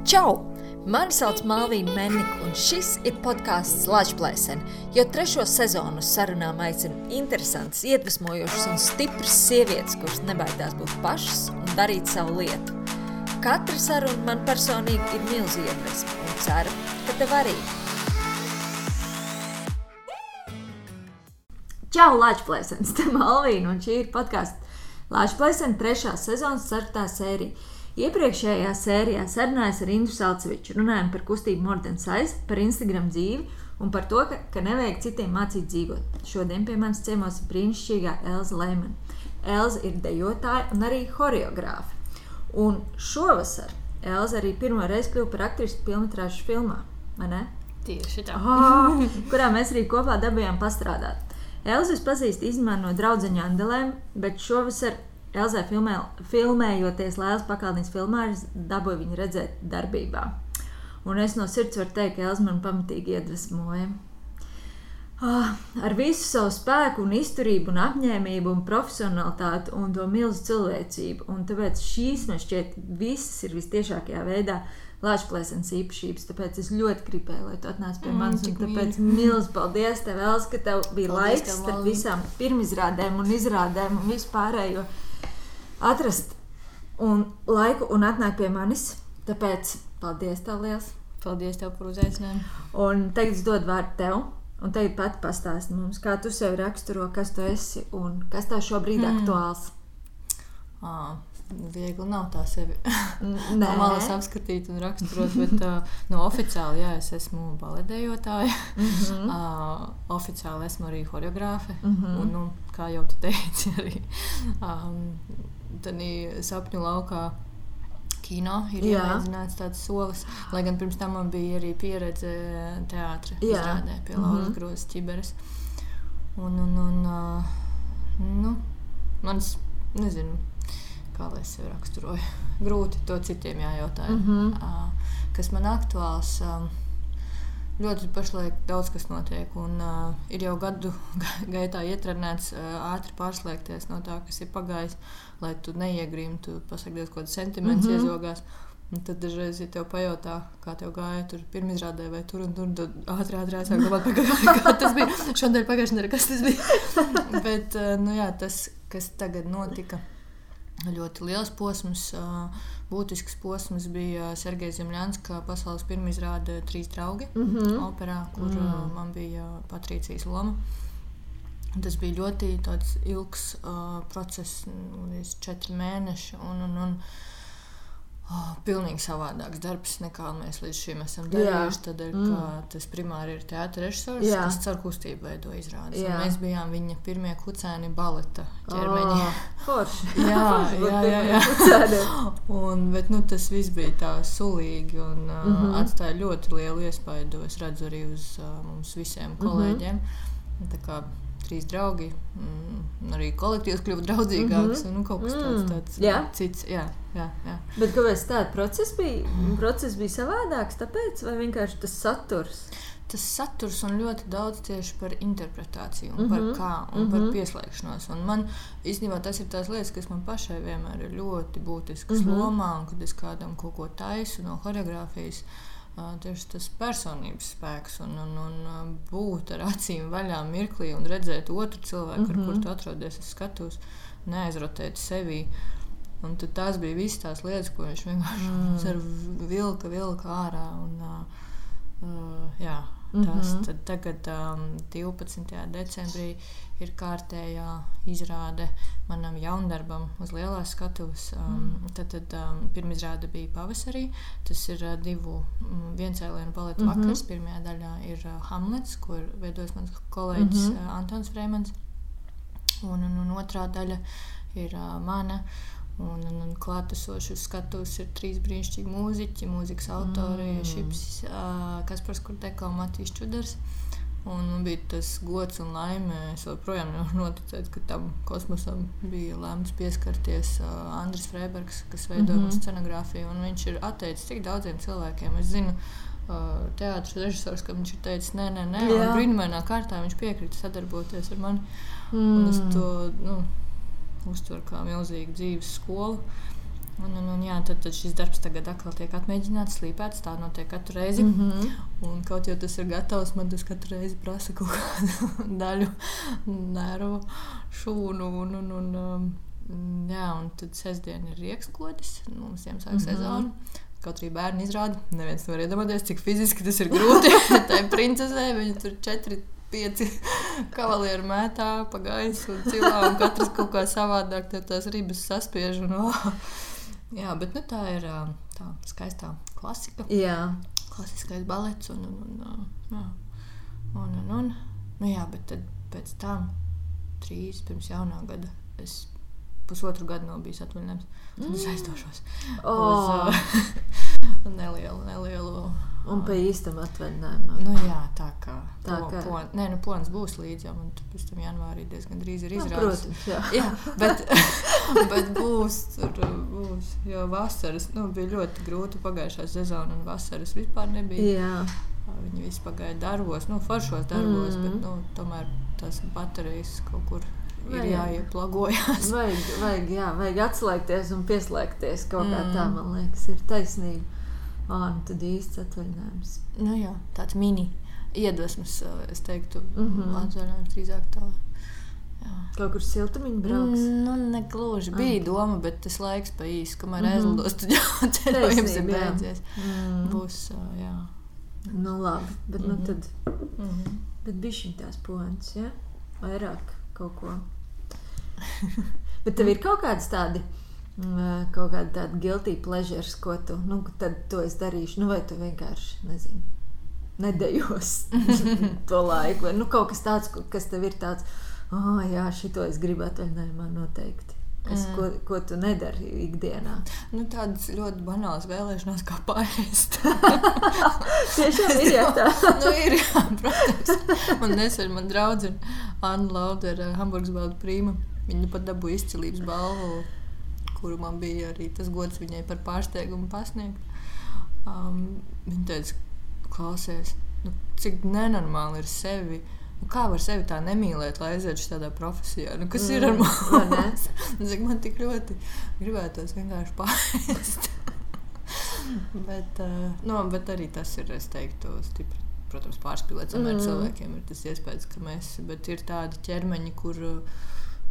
Čau! Mani sauc Malvīna Menika, un šis ir podkāsts Latvijas jo trešo sezonu sarunām aicinu interesantas, iedvesmojošas un stipras sievietes, kuras nebaidās būt pašas un darīt savu lietu. Katra saruna man personīgi ir milzīga iedvesma, un ceru, ka tev arī. Čau, Latvijas! Te Malvīna, un šī ir podkāsts Latvijas trešā sezonas ceturtā sērija. Iepriekšējā sērijā sarunājos ar Indru Salceviču, runājām par kustību Mordensais, par Instagram dzīvi un par to, ka, ka nevajag citiem mācīt dzīvot. Šodien pie manis ciemos brīnišķīgā Elza Lemana. Elza ir dejotāja un arī choreogrāfa. Un šovasar Elza arī pirmo reizi kļuva par aktrisu filmas filmā. Tieši tā. Oh, kurā mēs arī kopā dabūjām pastrādāt. Elza pazīst īstenībā no draudzeņa Andelēm, bet šovasar Elzai filmē, filmējoties Lēlas pakalnijas filmā, es dabūju viņu redzēt darbībā. Un es no sirds varu teikt, ka Elza man pamatīgi iedvesmoja. Ah, ar visu savu spēku, un izturību, un apņēmību, un profesionalitāti un to milzu cilvēcību. Un tāpēc šīs man šķiet, visas ir vistiešākajā veidā Latvijas īpašības. Tāpēc es ļoti gribēju, lai tu atnāc pie manis. Mm, tāpēc milzīgi paldies tev, Elsa, ka tev bija paldies laiks starp visām pirmizrādēm un izrādēm un vispārējo atrast un laiku un atnākt pie manis. Tāpēc paldies tev liels! Paldies tev par uzaicinājumu. Un tagad es dodu vārdu tev. Un tagad pat pastāsti mums, kā tu sevi raksturo, kas tu esi un kas tev šobrīd mm. aktuāls. À, viegli nav tā sevi no malas apskatīt un raksturot, bet uh, no oficiāli jā, es esmu baletējotāja. Mm -hmm. uh, oficiāli esmu arī choreogrāfe. Mm -hmm. un, nu, kā jau tu teici, arī um, sapņu laukā. Kino ir iemēģināts tāds solis, lai gan pirms tam man bija arī pieredze teātrī, izrādē pie mm -hmm. Lauras grozas ķiberes. Un, un, un uh, nu, mans, nezinu, kā lai es sevi raksturoju, grūti to citiem jājautā. Mm -hmm. uh, kas man aktuāls? Uh, ļoti pašlaik daudz kas notiek. Un, uh, ir jau gadu gaitā ietrenēts uh, ātri pārslēgties no tā, kas ir pagājis, lai tu neiegrimtu, pasakot, kaut kāds sentiments mm -hmm. iezogās. Un tad dažreiz, ja tev pajautā, kā tev gāja, tur pirmā izrādē vai tur un tur, tad ātri, ātri aizsāk domāt, kā tas bija. Šodien pagājušajā nedēļā, kas tas bija. Bet, nu jā, tas, kas tagad notika ļoti liels posms. Būtisks posms bija Sergeja Zemļanska pasaules pirmizrāde Trīs draugi mm -hmm. operā, kur mm. man bija Patrīcijas loma. Tas bija ļoti ilgs uh, process, četri mēneši. Un, un, un, Oh, pilnīgi savādāks darbs nekā mēs līdz šim esam darījuši. Tādēļ, mm. tas primāri ir teātris režisors, Jā. kas caur kustību veido izrādes. Mēs bijām viņa pirmie kucēni baleta ķermeņi. Oh, jā, jā, jā, jā. un, bet, nu, tas viss bija tā sulīgi un uh, mm -hmm. atstāja ļoti lielu iespaidu. Es redzu arī uz uh, mums visiem mhm. kolēģiem. Mm -hmm trīs draugi. Mm, arī kolektīvs kļuva draudzīgāks. Mm -hmm. nu, kaut kas tāds, mm. tāds jā. cits. Jā, jā, jā. Bet kāpēc tāds process bija? Mm. Process bija savādāks, tāpēc vai vienkārši tas saturs? Tas saturs un ļoti daudz tieši par interpretāciju, mm -hmm. par kā un mm -hmm. par mhm. pieslēgšanos. Un man īstenībā tas ir tās lietas, kas man pašai vienmēr ir ļoti būtiskas mm -hmm. lomā, un kad es kādam kaut ko taisu no choreogrāfijas. Uh, tieši tas personības spēks un, un, un būt ar acīm vaļā mirklī un redzēt otru cilvēku, mm -hmm. ar kuru mhm. tu atrodies uz skatuves, neaizrotēt sevi. Un tās bija visas tās lietas, ko viņš vienkārši mm. vilka, vilka ārā. Un, uh, jā, Mm -hmm. Tas tagad, um, 12. decembrī, ir kārtējā izrāde manam jaundarbam uz lielās skatuves. Um, mm. Tad, tad um, pirmā izrāde bija pavasarī. Tas ir uh, divu um, viencēlienu baleta mm -hmm. vakars. Pirmajā daļā ir uh, Hamlets, kur veidojas mans kolēģis mm -hmm. uh, Antons Freimans. Un, un, un otrā daļa ir uh, mana. Un, un, un klātesoši uz skatuves ir trīs brīnišķīgi mūziķi, mūzikas autori, mm. Šips, uh, Kaspars Kurteko un Matīs Čudars. Un man bija tas gods un laime. Es joprojām nevaru noticēt, ka tam kosmosam bija lemts pieskarties uh, Andris Freibergs, kas veido mm -hmm. scenogrāfiju. Viņš ir atteicis tik daudziem cilvēkiem. Es zinu, uh, teātris režisors, ka viņš ir teicis, nē, nē, nē. Brīnumainā kārtā viņš piekrita sadarboties ar mani. Mm. Un es to, nu, uztver kā milzīgu dzīves skolu. Un, un, un, jā, tad, tad šis darbs tagad atkal tiek atmēģināts, slīpēts. Tā notiek katru reizi. Mm -hmm. Un kaut jau tas ir gatavs, man tas katru reizi prasa kaut kādu daļu nervu šūnu. Un, un, un, um, jā, un tad sestdien ir rīkskotis. Mums jau sāk mm -hmm. sezona. Kaut arī bērni izrāda, neviens nevar iedomāties, cik fiziski tas ir grūti. Tā ir princesē, viņa tur četri pieci kavalieri mētā pa gaisu un cilā, un katrs kaut kā savādāk tās ribas saspiež. Un, oh. Jā, bet nu, tā ir tā skaistā klasika. Jā. Klasiskais balets. Un, un, un, jā. un, un, un, nu, jā, bet tad pēc tam, trīs pirms jaunā gada, es pusotru gadu nav bijis atvaļinājums. Tad es mm. aizdošos oh. uz uh, nelielu, nelielu Un pa īstam atvaļinājumam. Nu, jā, tā kā tā kā. Po, nē, nu, plāns būs līdzi, jau pēc tam janvārī diezgan drīz ir izrādīts. Nu, protams, jā. jā bet, bet būs, tur būs, jo vasaras, nu, bija ļoti grūti pagājušā sezona un vasaras vispār nebija. Jā. Viņi visi pagāja darbos, nu, foršos darbos, mm. bet, nu, tomēr tās baterijas kaut kur ir jāieplagojas. Vajag, vajag, jā, vajag atslēgties un pieslēgties kaut mm. kā tā, mm. man liekas, ir taisnība. Ah, nu tad īsts atvaļinājums. Nu jā, tāds mini iedvesmas, es teiktu, mm -hmm. atvaļinājums drīzāk tā. Jā. Kaut kur siltumiņā brauks. Nu, negluži. Bija ah. doma, bet tas laiks pa īsi, kamēr mm -hmm. aizlidos, tad jau ceļojums ir beidzies. Mm. Būs, jā. Nu labi, bet mm -hmm. nu mhm. tad, mm -hmm. bet bija šī tās poņas, ja? Vairāk kaut ko. bet tev ir kaut kāds tādi kaut kāda tāda guilty pleasures, ko tu, nu, tad to es darīšu, nu, vai tu vienkārši, nezinu, nedējos to laiku, vai, nu, kaut kas tāds, kas tev ir tāds, oh, jā, šito es gribu atvaļinājumā noteikti. Kas, mm. ko, ko tu nedari ikdienā? Nu, tādas ļoti banālas vēlēšanās, kā pāriest. Tiešām ir jā, tā. nu, ir, jā, protams. Man nesen man draudzene Anna Laudera, Hamburgas balda prīma. Viņa pat dabūja izcilības balvu kuru man bija arī tas gods viņai par pārsteigumu pasniegt. Um, viņa teica, klausies, nu, cik nenormāli ir sevi. Nu, kā var sevi tā nemīlēt, lai aizietu šādā profesijā? Nu, kas mm, ir ar mums? Cik man tik ļoti gribētos vienkārši pāriest. bet, uh, no, nu, bet arī tas ir, es teiktu, stipri. Protams, pārspīlēts mm. cilvēkiem ir tas iespējas, ka mēs, bet ir tādi ķermeņi, kur uh,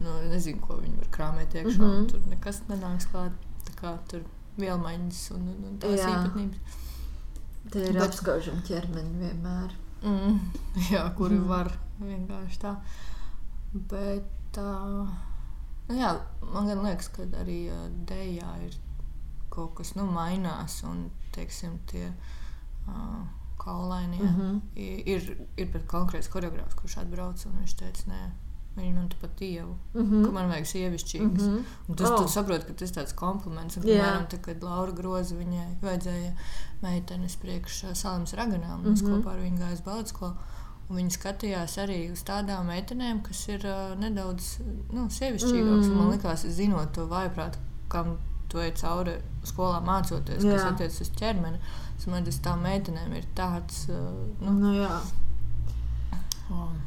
nu, nezinu, ko viņi var krāpēt iekšā. Mm -hmm. Tur nekas nenāks klāt. Tā kā tur vielmaiņas un, un, un tās jā. īpatnības. Tā ir Bet, apskaužama ķermeņa vienmēr. Mm, jā, kuri mm. var vienkārši tā. Bet tā, nu jā, man gan liekas, ka arī uh, dēļā ir kaut kas nu, mainās. Un, teiksim, tie, uh, kaulainie. Mm -hmm. ir, ir pat konkrēts choreogrāfs, kurš atbrauc un viņš teica, nē, Viņa man pat dievu, mm -hmm. ka man vajag sievišķīgas. Mm -hmm. Un tas oh. saprot, ka tas ir tāds kompliments. Un, piemēram, tad, kad Laura groza viņai vajadzēja meitenes priekš Salimas Raganām, un es mm -hmm. kopā ar viņu gāju uz baletskolu. Un viņi skatījās arī uz tādām meitenēm, kas ir uh, nedaudz nu, sievišķīgākas. Mm -hmm. Man liekas, zinot to vaiprātu, kam tu ej cauri skolā mācoties, jā. kas attiecas uz ķermeni. Es domāju, tas tām meitenēm ir tāds uh, nu, nu, jā. um,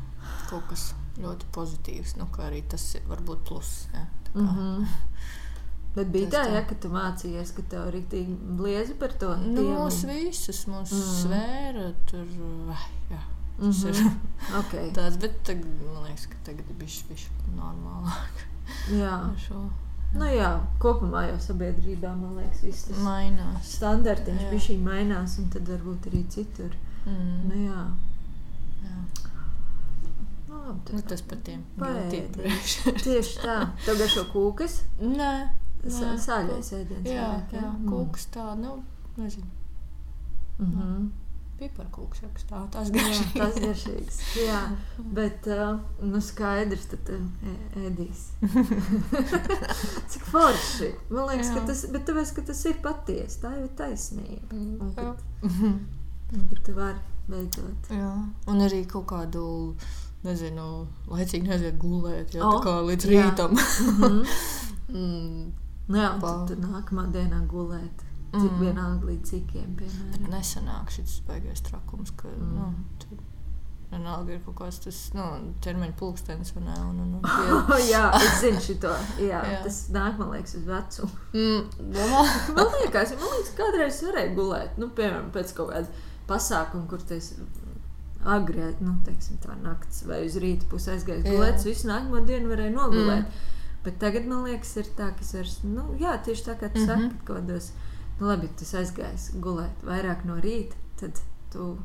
kaut kas ļoti pozitīvs. Nu, arī tas var būt pluss. Ja, mm -hmm. Bet bija tā, tā, ja, ka tu mācījies, ka tev ir rīktīgi bliezi par to. Nu, mūs visus, mūsu mm. svēra tur. Jā. Tas mm -hmm. ir okay. tāds, bet tagad, man liekas, ka tagad ir bijis viņš normālāk. Jā. Nu jā, kopumā jau sabiedrībā, man liekas, viss tas mainās. Standartiņš bija šī mainās, un tad varbūt arī citur. Mm. Nu jā. jā. Labi, nu, tas par tiem paēdiem. Tieši tā. Tev garšo kūkas? Nē. nē. Sāļais ēdiens. Jā, vairāk, jā. Mm. kūkas tā, nu, nezinu. Mm -hmm. Piparkūks rakstā, tas garšīgs. Jā, tas garšīgs. Jā, bet, uh, nu, skaidrs, tad uh, ēdīs. Cik forši. Man liekas, jā. ka tas, bet tāpēc, ka tas ir patiesi, tā ir taisnība. Mm, un, kad, un, kad tu vari beidzot. Jā, un arī kaut kādu nezinu, laicīgi neaiziet gulēt, jā, oh, tā kā līdz jā. rītam. mm. Nu jā, tad, tad nākamā dienā gulēt. Cik vienalga līdz cikiem, piemēram. Bet nesanāk šis baigais trakums, ka, mm. nu, tur vienalga ir kaut kāds tas nu, ķermeņa pulkstenis. Un, un, un, un, oh, jā, es zinu šo. Jā, jā. Tas nāk, man liekas, uz vecumu. Mm, man liekas, man liekas, kādreiz varēja gulēt. Nu, piemēram, pēc kaut kāda pasākuma, kur tas agri, nu, teiksim, tā naktis vai uz rīta pusi aizgājis gulēt. Visu nākamo dienu varēja nogulēt. Mm. Bet tagad man liekas, ir tā, ka es vairs, nu, jā, tieši tā kā tu mm -hmm. saki, kaut kādos, nu, labi, tas aizgājis gulēt vairāk no rīta, tad tu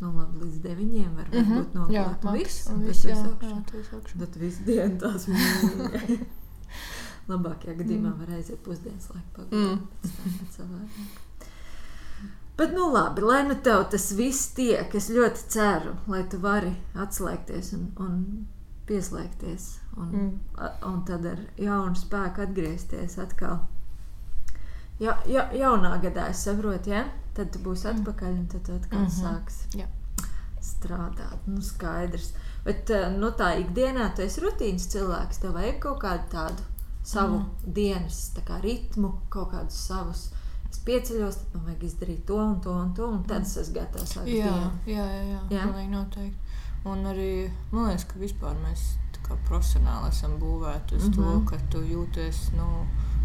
nu, labi, līdz deviņiem var mm -hmm. būt nogalināts. Un viss, un viss, jā, jā, tad visu dienu tās mūžīgi. Labākajā gadījumā mm. var aiziet pusdienas laiku pagulēt. Mm. Bet, nu, labi, lai nu tev tas viss tiek, es ļoti ceru, lai tu vari atslēgties un, un pieslēgties. Un, mm. un tad ar jaunu spēku atgriezties atkal. Ja, ja, jaunā gadā es saprotu, ja? tad tu būsi mm. atpakaļ un tad atkal mm -hmm. sāksi ja. strādāt. Nu, skaidrs. Bet nu, tā ikdienā tu esi rutīnas cilvēks. Tev vajag kaut kādu tādu savu mm. dienas kā, ritmu, kaut kādus savus. Es pieceļos, tad man vajag izdarīt to un to un to, un tad mm. es esmu gatavs sākt. Jā, jā, jā, jā, jā. noteikti. Un arī man liekas, ka vispār mēs kā profesionāli esam būvēti uz mm -hmm. to, mhm. ka tu jūties nu,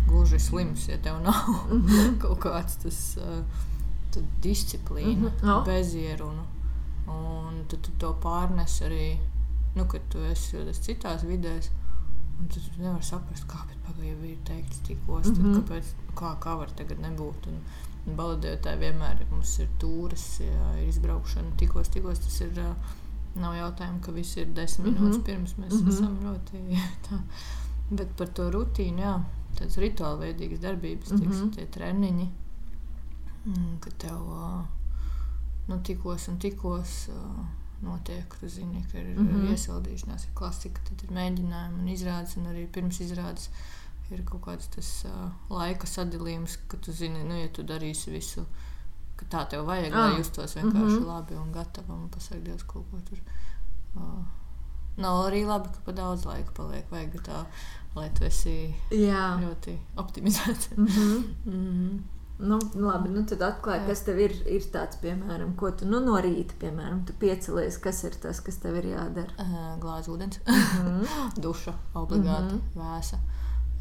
gluži slims, ja tev nav mm -hmm. kaut kāds tas uh, disciplīna, mm -hmm. oh. bezieruna. Un tad tu to pārnes arī, nu, kad tu esi citās vidēs. Un tad tu nevari saprast, kāpēc pagaidām ir teikts tikos, mm -hmm. kāpēc, kā, kā var tagad nebūt. Un, un baladētāji vienmēr mums ir tūres, jā, ir izbraukšana, tikos, tikos tas ir. Uh, Nav jautājumu, ka viss ir desmit mm -hmm. minūtes pirms mēs mm -hmm. esam ļoti tā. Bet par to rutīnu, jā, tādas rituālveidīgas darbības, mm -hmm. tie treniņi, mm, ka tev nu, tikos un tikos notiek. Tu zini, ka ir mm -hmm. iesildīšanās, ir klasika, tad ir mēģinājumi un izrādes, un arī pirms izrādes ir kaut kāds tas uh, laika sadalījums, ka tu zini, nu, ja tu darīsi visu ka tā tev vajag, ah. lai justos vienkārši mm -hmm. labi un gatavi un pasakot Dievs kaut ko tur. Uh, nav arī labi, ka pa daudz laika paliek. Vajag tā, lai tu esi Jā. ļoti optimizēts. mm -hmm. mm -hmm. Nu, labi, nu tad atklāj, kas tev ir, ir tāds, piemēram, ko tu nu, no rīta, piemēram, tu piecelies, kas ir tas, kas tev ir jādara? Uh, Glāzes ūdens, mm -hmm. duša obligāti, mm -hmm. vēsa.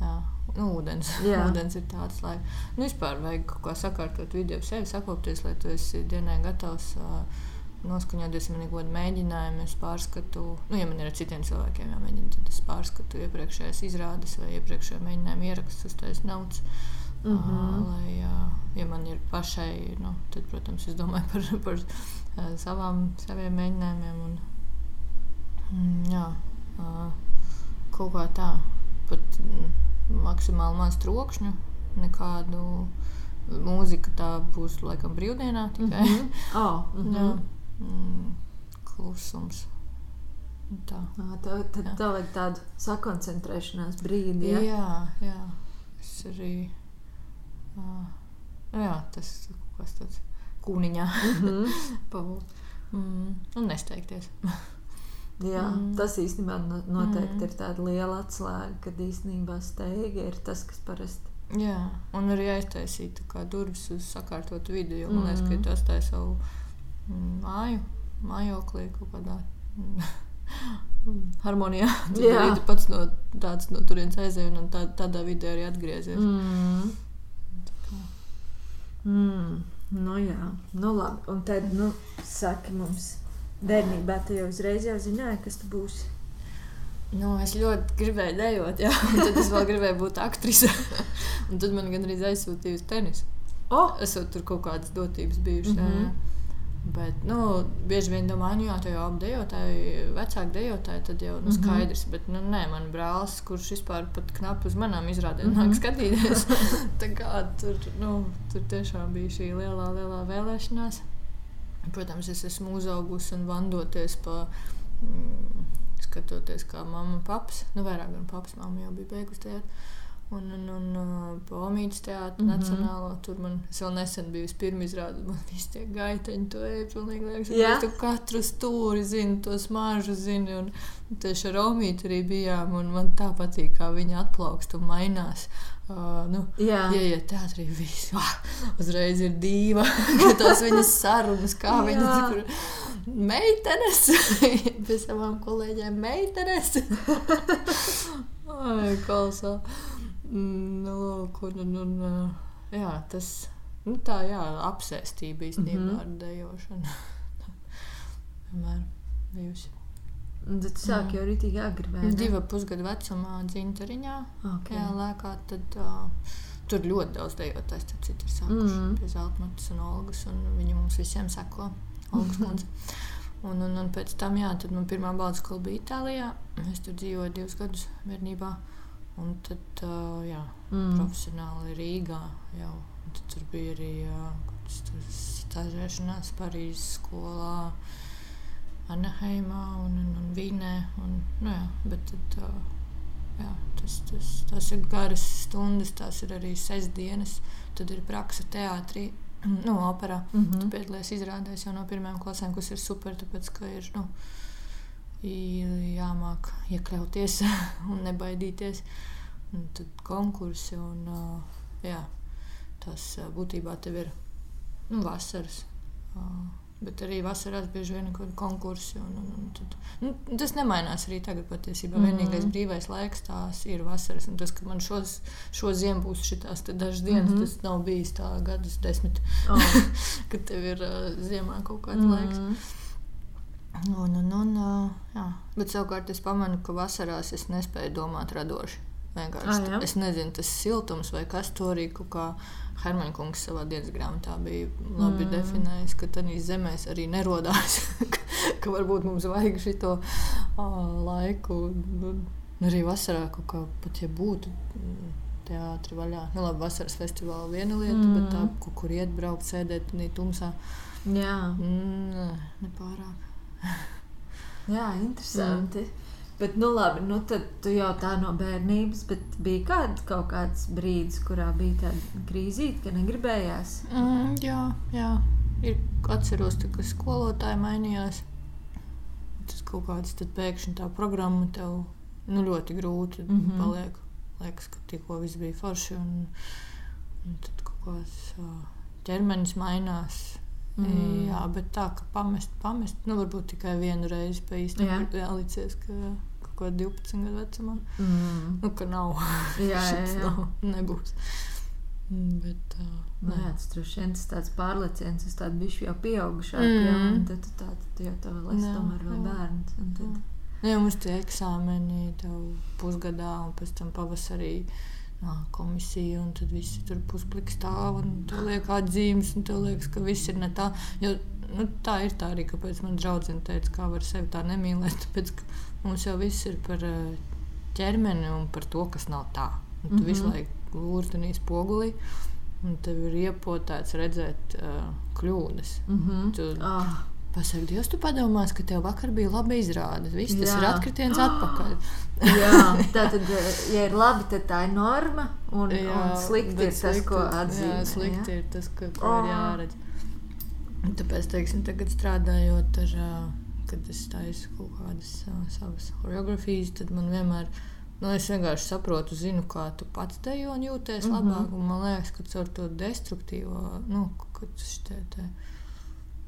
Jā. Nu, ūdens. ūdens ir tāds, lai nu, vispār vajag kaut kā sakārtot video sevi, sakopties, lai tu esi dienai gatavs. Uh, Noskaņoties, man ir kaut kāda mēģinājuma, es pārskatu, nu, ja man ir ar citiem cilvēkiem jāmēģina, tad es pārskatu iepriekšējās izrādes vai iepriekšējā mēģinājuma ierakstus, tas ir naudas. Mm -hmm. lai, ja man ir pašai, nu, tad, protams, es domāju par, par uh, savām, saviem mēģinājumiem. Un, mm, jā, uh, kaut kā tā. Pat, mm, maksimāli maz trokšņu, nekādu mūziku. Tā būs laikam brīvdienā tikai. Mm -hmm. oh, mm -hmm. Jā, mm, klusums. Tā. Tā, tad jā. tā vajag tādu sakoncentrēšanās brīdi. Ja? Jā, jā. Es arī. Uh, jā, tas kas tāds kūniņā. Mm -hmm. mm, un nesteigties. Jā, mm. Tas īstenībā noteikti mm. ir tāda liela atslēga, kad īstenībā steiga ir tas, kas parasti. Jā, un arī aiztaisīt durvis uz sakārtotu vidi. Jo, man liekas, ka tas tā ir savu mm, māju, mājoklī kaut kādā. Harmonijā. Tad arī pats no tādas no turienes aizēja un tā, tādā vidē arī atgriezies. Mm. Mm. Nu, jā, nu labi. Un tad, nu, saki mums, bērnībā tu jau uzreiz jau zināji, kas tu būsi. Nu, es ļoti gribēju dejot, jā, tad es vēl gribēju būt aktrise. un tad man gandrīz aizsūtīja uz tenisu. Oh! Esot tur kaut kādas dotības bijušas. Mm -hmm. Bet, nu, bieži vien domā, nu, jā, tā jau abi dejotāji, vecāki dejotāji, tad jau nu, mhm. skaidrs. Mm -hmm. Bet, nu, nē, man brālis, kurš vispār pat knapi uz manām izrādēm mm -hmm. nāk skatīties. tā kā tur, nu, tur tiešām bija šī lielā, lielā vēlēšanās. Protams, es esmu uzaugusi un vandoties pa mm, skatoties, kā mamma un paps, nu vairāk gan paps, mamma jau bija beigusi tajā. Un, un, un uh, Pomīdas teātris mm -hmm. nacionālo. Tur man vēl nesen bija pirmā izrāde. Man visi tie gaiteņi, to ir pilnīgi liekas. Yeah. Tu katru stūri zini, to smaržu zini. Un tieši ar Omītu arī bijām. Un man tā patīk, kā viņa atplaukst un mainās. Uh, nu, jā, ja teātrī viss uzreiz ir dīva, ka tās viņas sarunas, kā viņas tur meitenes, pie savām kolēģiem meitenes. Ai, kolosā. Mm, nu, un, un, un, jā, tas, nu tā, jā, apsēstība īstenībā mm -hmm. ar dejošanu. Vienmēr bijusi. Tad sāk jau rītīgi agri. Divu pusgadu vecumā dzintariņā. Okay. Jā, lēkā tad. Uh, Tur ļoti daudz dejotājs, tad citur ir sākuši mm -hmm. pie Zeltmatas un Olgas, un viņi mums visiem seko. Olgas kundze. Un, un, un pēc tam, jā, tad man pirmā balda skola bija Itālijā. Es tur dzīvoju divus gadus bērnībā. Un tad, uh, jā, mm. profesionāli Rīgā jau. Un tad tur bija arī uh, stāžēšanās Parīzes skolā, Anaheimā un, un, un Vīnē. Un, nu, jā, bet tad, uh, jā, tas, tas, tas ir garas stundas, tās ir arī sestdienas. Tad ir praksa teātrī nu, operā. Mm -hmm. Tu piedalies izrādēs jau no pirmām klasēm, kas ir super, tāpēc ka ir nu, jāmāk iekļauties un nebaidīties. Un tad konkursi un jā, tas būtībā tev ir nu, vasaras. Bet arī vasarās bieži vien ir kaut kādi konkursi. Un, un, un tad, nu, tas nemainās arī tagad patiesībā. Mm -hmm. Vienīgais brīvais laiks tās ir vasaras. Un tas, ka man šos, šo ziemu būs šitās dažas dienas, mm -hmm. tas nav bijis tā gadus desmit, oh. kad tev ir uh, ziemā kaut kāds mm -hmm. laiks. Un, un, un, uh, jā. Bet savukārt es pamanu, ka vasarās es nespēju domāt radoši. Vienkārši ah, es nezinu, tas siltums vai kas to arī kaut kā Hermaņa kungs savā dienas grāmatā bija labi mm. definējis, ka tādā zemē arī nerodās, ka, ka varbūt mums vajag šo laiku. Nu, arī vasarā kaut kā pat ja būtu. Teātris vaļā. Nu, labi, vasaras festivāla viena lieta, mm. bet tā, kaut kur iet, braukt, sēdēt un tumsā. Jā, mm, nepārāk. Jā, interesanti. Mm. Bet, nu, labi, nu, tad tu jau tā no bērnības, bet bija kād, kaut kāds brīdis, kurā bija tāda krīzīte, ka negribējās. Mm, jā, jā. Ir atceros, tā, ka skolotāji mainījās. Tas kaut kāds pēkšņi tā programma tev nu, ļoti grūti mm -hmm. paliek. Liekas, ka tikko viss bija forši un, un tad kaut kāds ķermenis mainās. Mm. Jā, bet tā, ka pamest, pamest, nu, varbūt tikai vienu reizi pa īstenībā jālicies, ka kaut ko 12 gadu vecumā. Mm. Nu, ka nav. Jā, jā, jā. Nav, nebūs. Mm, bet, uh, nu, jā, tas droši vien tas tāds pārlieciens, es tādu bišķi jau pieaugušāk, mm. jā, un tad tu tā, tad jau tā vēl esi tomēr vēl bērns. Un tad... Jā, mums tie eksāmeni tev pusgadā un pēc tam pavasarī nā, komisija, un tad visi tur puspliki stāv un tur liek atzīmes, un tev liekas, ka viss ir ne tā. Jo, nu, tā ir tā arī, kāpēc man draudzene teica, kā var sevi tā nemīlēt, tāpēc, ka Mums jau viss ir par ķermeni un par to, kas nav tā. Un tu mm -hmm. visu laiku lūrtenī spogulī. Un tev ir iepotēts redzēt uh, kļūdas. Mm -hmm. tu, oh. Pasaka, Dievs, tu padomās, ka tev vakar bija laba izrāde. Viss tas Jā. ir atkritiens atpakaļ. jā, tā tad, ja ir labi, tad tā ir norma. Un, jā, un slikti ir tas, ko atzīst. Jā, slikti jā? ir tas, ko, ko oh. ir jāredz. Tāpēc, teiksim, tagad strādājot ar. Kad es taisu kaut kādas savas choreogrāfijas, tad man vienmēr. Nu, es vienkārši saprotu, zinu, kā tu pats dejo un jūties mm -hmm. labāk. Man liekas, ka caur to destruktīvo, nu, šitie, te,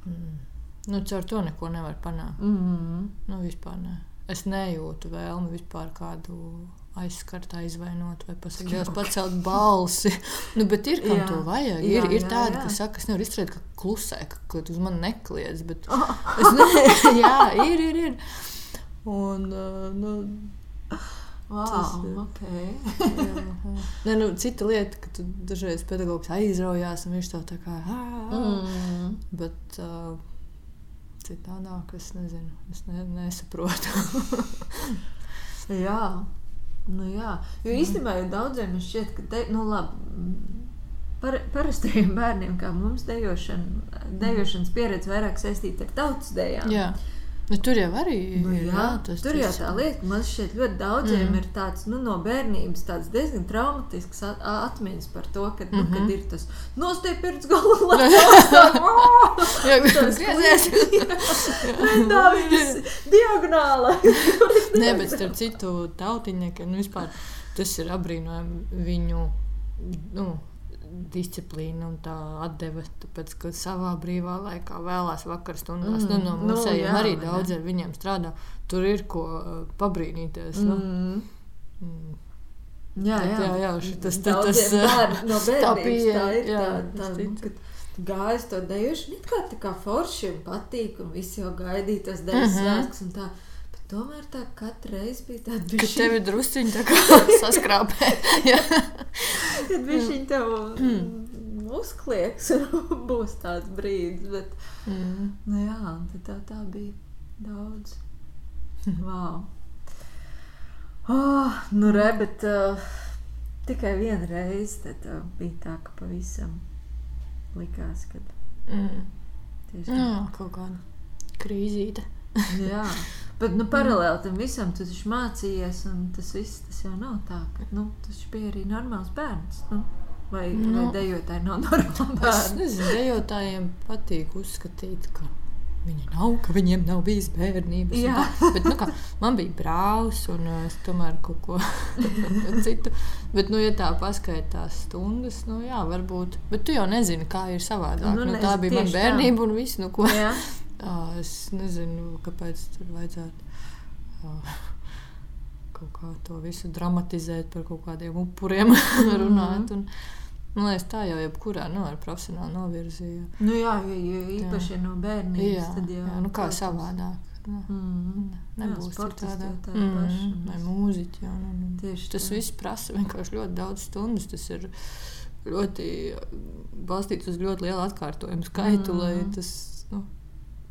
mm, nu, caur to neko nevar panākt. Mm -hmm. Nu, vispār ne. Es nejūtu vēlmi vispār kādu aizskart, aizvainot vai pasakāt, pacelt balsi. nu, bet ir kam jā. to vajag. Ir, jā, ir tādi, jā, jā. kas saka, es nevaru izturēt, ka klusē, ka, ka uz mani nekliedz. Bet oh. es ne, jā, ir, ir, ir. Un, uh, nu, Wow, tas, okay. jā, jā. Nē, nu, cita lieta, ka tu dažreiz pedagogs aizraujās un viņš to tā kā mm. bet uh, citādāk es nezinu, es ne, nesaprotu. jā. Nu, jā, jo īstenībā jau daudziem šķiet, ka te, nu, labi, par, parastajiem bērniem, kā mums dejošana, dejošanas pieredze vairāk saistīta ar tautas dejām. Jā. Nu, tur jau arī nu, ir. Jā, tas, tur jau tā lieta, man šķiet, ļoti daudziem mm. ir tāds nu, no bērnības diezgan traumatisks atmiņas par to, ka, mm -hmm. nu, kad mhm. ir tas nostiepts galvā. Jā, tas ir griezies. Diagonāli. Nē, bet starp citu tautiņniekiem nu, vispār tas ir apbrīnojami viņu. Nu, disciplīna un tā atdeve. Tāpēc, ka savā brīvā laikā vēlās vakar stundās. Mm. Nu, no nu, musejiem nu, arī daudz ar viņiem strādā. Tur ir ko uh, pabrīnīties. Nu. Mm. Mm. Jā, jā, jā, jā tas tas tas no tā bija. Tā ir jā, tā, tā, kad gājas to dejuši, it kā tā kā forši un patīk, un visi jau gaidīja tos dejas mhm. svētkus un tā. Tomēr tā katra reize bija tāda. Kad tevi drusciņi tā kā saskrāpē. Kad bišķiņi tev mm. uzklieks un būs tāds brīdis, bet, mm. nu jā, tā, tā bija daudz. Wow! Oh, nu, re, bet uh, tikai viena reize tad, uh, bija tā, ka pavisam likās, ka mm. tieši tā. Jā, kaut kāda krīzīte. Jā, bet nu, paralēli tam visam tu taču mācījies, un tas viss tas jau nav tā, ka nu, tas bija arī normāls bērns. Nu. Vai, nu, vai dejotāji nav normāli bērni? Es nezinu, dejotājiem patīk uzskatīt, ka Viņi nav, ka viņiem nav bijis bērnības. Bet, nu, kā, man bija brālis, un uh, es tomēr kaut ko citu. Bet, nu, ja tā paskaitās stundas, nu, jā, varbūt. Bet tu jau nezini, kā ir savādāk. Nu, nu, tā bija mana bērnība, tā. un viss, nu, ko. Uh, es nezinu, kāpēc tur vajadzētu. Uh, kaut kā to visu dramatizēt, par kaut kādiem upuriem runāt. Un, Man liekas, tā jau jebkurā no nu, profesionāla novirzīja. Nu, jā, jo, jo īpaši jā. no bērnības. Jā, tad jau, jā nu, kā savādāk. Nu, mm. Nebūs tāda mm. vai mūziķa. Jā, nu, nu. Tieši tas tā. viss prasa vienkārši ļoti daudz stundas. Tas ir ļoti balstīts uz ļoti lielu atkārtojumu skaitu, mm. lai tas nu,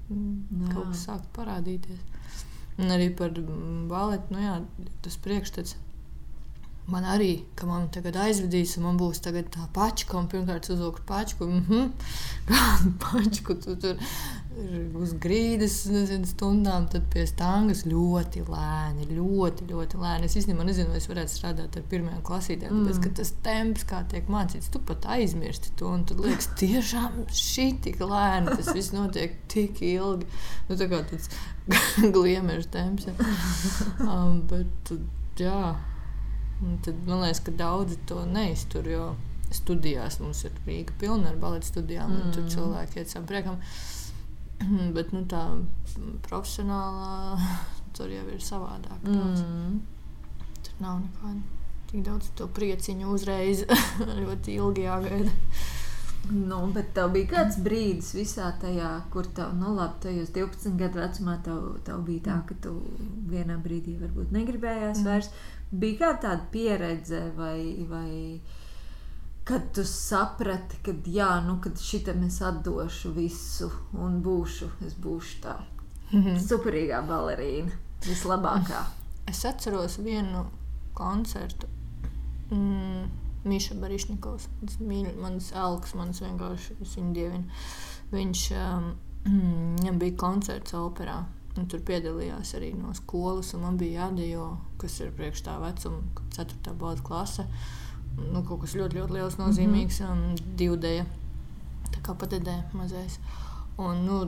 jā. kaut kas sāktu parādīties. Un arī par baletu, nu jā, tas priekšstats man arī, ka man tagad aizvedīs, un man būs tā pačka, un pirmkārt uzvilkt pačku. Mm -hmm. Kādu pačku tu tur uz grīdas nezinu, stundām, tad pie stāngas ļoti lēni, ļoti, ļoti lēni. Es īstenībā nezinu, vai es varētu strādāt ar pirmajām klasītēm, mm. tāpēc, ka tas temps, kā tiek mācīts, tu pat aizmirsti to, un tad liekas, tiešām šī tik lēni, tas viss notiek tik ilgi. Nu, tā kā tāds gliemežu temps. Ja. Um, bet, jā. Un tad man liekas, ka daudzi to neiztur. Jo studijās mums ir Rīga pilna ar baleta studijām, mm. un tur mm. cilvēki iet savam priekam. Bet nu, tā profesionālā tur jau ir savādāk. Mm. Tur nav nekāda tik daudz to prieciņu uzreiz, ļoti ilgi jāgaida. Nu, bet tev bija kāds brīdis visā tajā, kur tev, nu, labi, tajos 12 gadu vecumā tev, tev bija tā, ka tu vienā brīdī varbūt negribējās mm. vairs. Bija kāda tāda pieredze, vai, vai kad tu saprati, ka jā, nu, kad šitam es atdošu visu un būšu, es būšu tā mm -hmm. superīgā balerīna, vislabākā. Es atceros vienu koncertu. Mm. Miša Barišņikovs, mans elks, mans vienkārši viņa dievina. Viņš um, viņam bija koncerts operā. Un tur piedalījās arī no skolas, un man bija jādejo, kas ir priekš tā vecuma, 4. balda klase. Nu, kaut kas ļoti, ļoti liels, nozīmīgs, mm -hmm. un divdēja. Tā kā patedē mazais. Un, nu,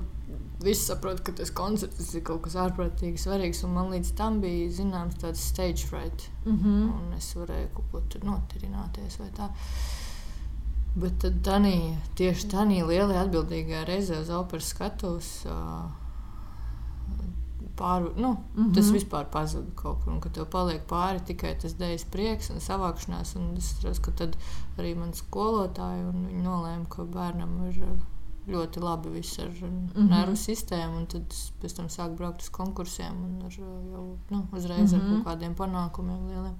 Visi saprot, ka tas koncerts ir kaut kas ārprātīgi svarīgs. Man līdz tam bija zināms tāds stage fright. Mm -hmm. Un es varēju kaut ko tur notirināties vai tā. Bet tad tanī, tieši tādā lielā atbildīgā reizē uz operas skatuves. Uh, pār, nu, mm -hmm. tas vispār pazuda kaut kur. Un, kad tev paliek pāri tikai tas dēļas prieks un savākšanās, un es redzu, ka tad arī man skolotāji nolēma, ka bērnam ir ļoti labi viss ar mm -hmm. nervu sistēmu, un tad pēc tam sāk braukt uz konkursiem un ar, jau nu, uzreiz mm -hmm. ar mhm. kaut kādiem panākumiem lieliem.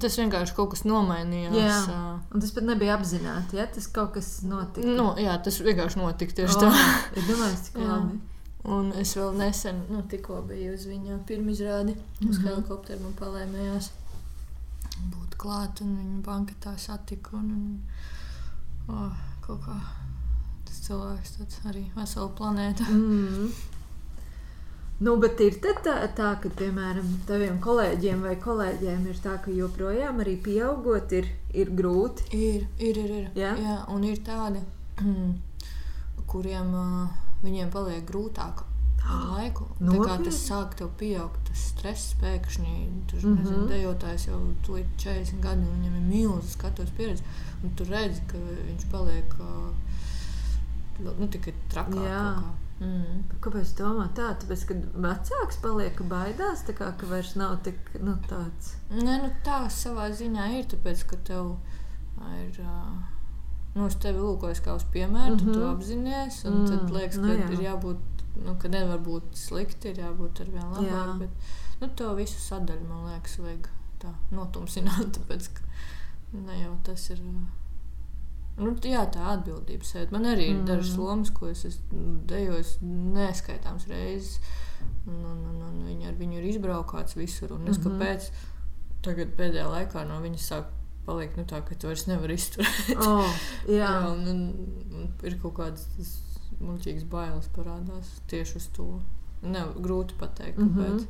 Tas vienkārši kaut kas nomainījās. Jā, un tas pat nebija apzināti. Ja? Tas kaut kas notika. Nu, jā, tas vienkārši notika tieši oh, tā. Es domāju, cik labi. Un es vēl nesen, nu, tikko biju uz viņa pirmizrādi. Mm -hmm. Uz helikopteru man palēmējās būt klāt, un viņa banketā satika. Un, un, oh, kaut kā tas cilvēks tāds arī vesela planēta. Mm. Nu, bet ir tā, tā, ka, piemēram, taviem kolēģiem vai kolēģiem ir tā, ka joprojām arī pieaugot ir, ir grūti. Ir, ir, ir. ir. Ja? Jā, un ir tādi, kuriem. Uh, viņiem paliek grūtāk. ar laiku. No, tā kā tas sāk tev pieaugt, tas stress pēkšņi, tur mm -hmm. dejotājs jau tūlīt 40 gadi, viņam ir milzīga skatuves pieredze, un tu redzi, ka viņš paliek nu, tikai trakāk. Mm. Kāpēc tā domā tā? Tāpēc, ka vecāks paliek baidās, kā, ka vairs nav tik nu, tāds. Nē, nu, tā savā ziņā ir, tāpēc, ka tev ir. Uh, nu, es tevi lūkoju kā uz piemēru, mm -hmm. tu, apzinājies, mm. tad liekas, ka nu, jā. ir jābūt, nu, ka nevar būt slikti, ir jābūt ar vien labāk. Jā. Bet, nu, to visu sadaļu, man liekas, vajag tā notumsināt, tāpēc, ka ne jau tas ir. Nu, jā, tā atbildība sēž. Man arī ir mm. dažas lomas, ko es esmu dejojis neskaitāmas reizes. Un, un, un, un viņi ar viņu ir izbraukāts visur. Un es mm -hmm. kāpēc tagad pēdējā laikā no viņas sāk paliek nu, tā, ka tu vairs nevari izturēt. Oh, jā, jā un, un, un ir kaut kādas muļķīgas bailes parādās tieši uz to. Ne, grūti pateikt. Mm -hmm.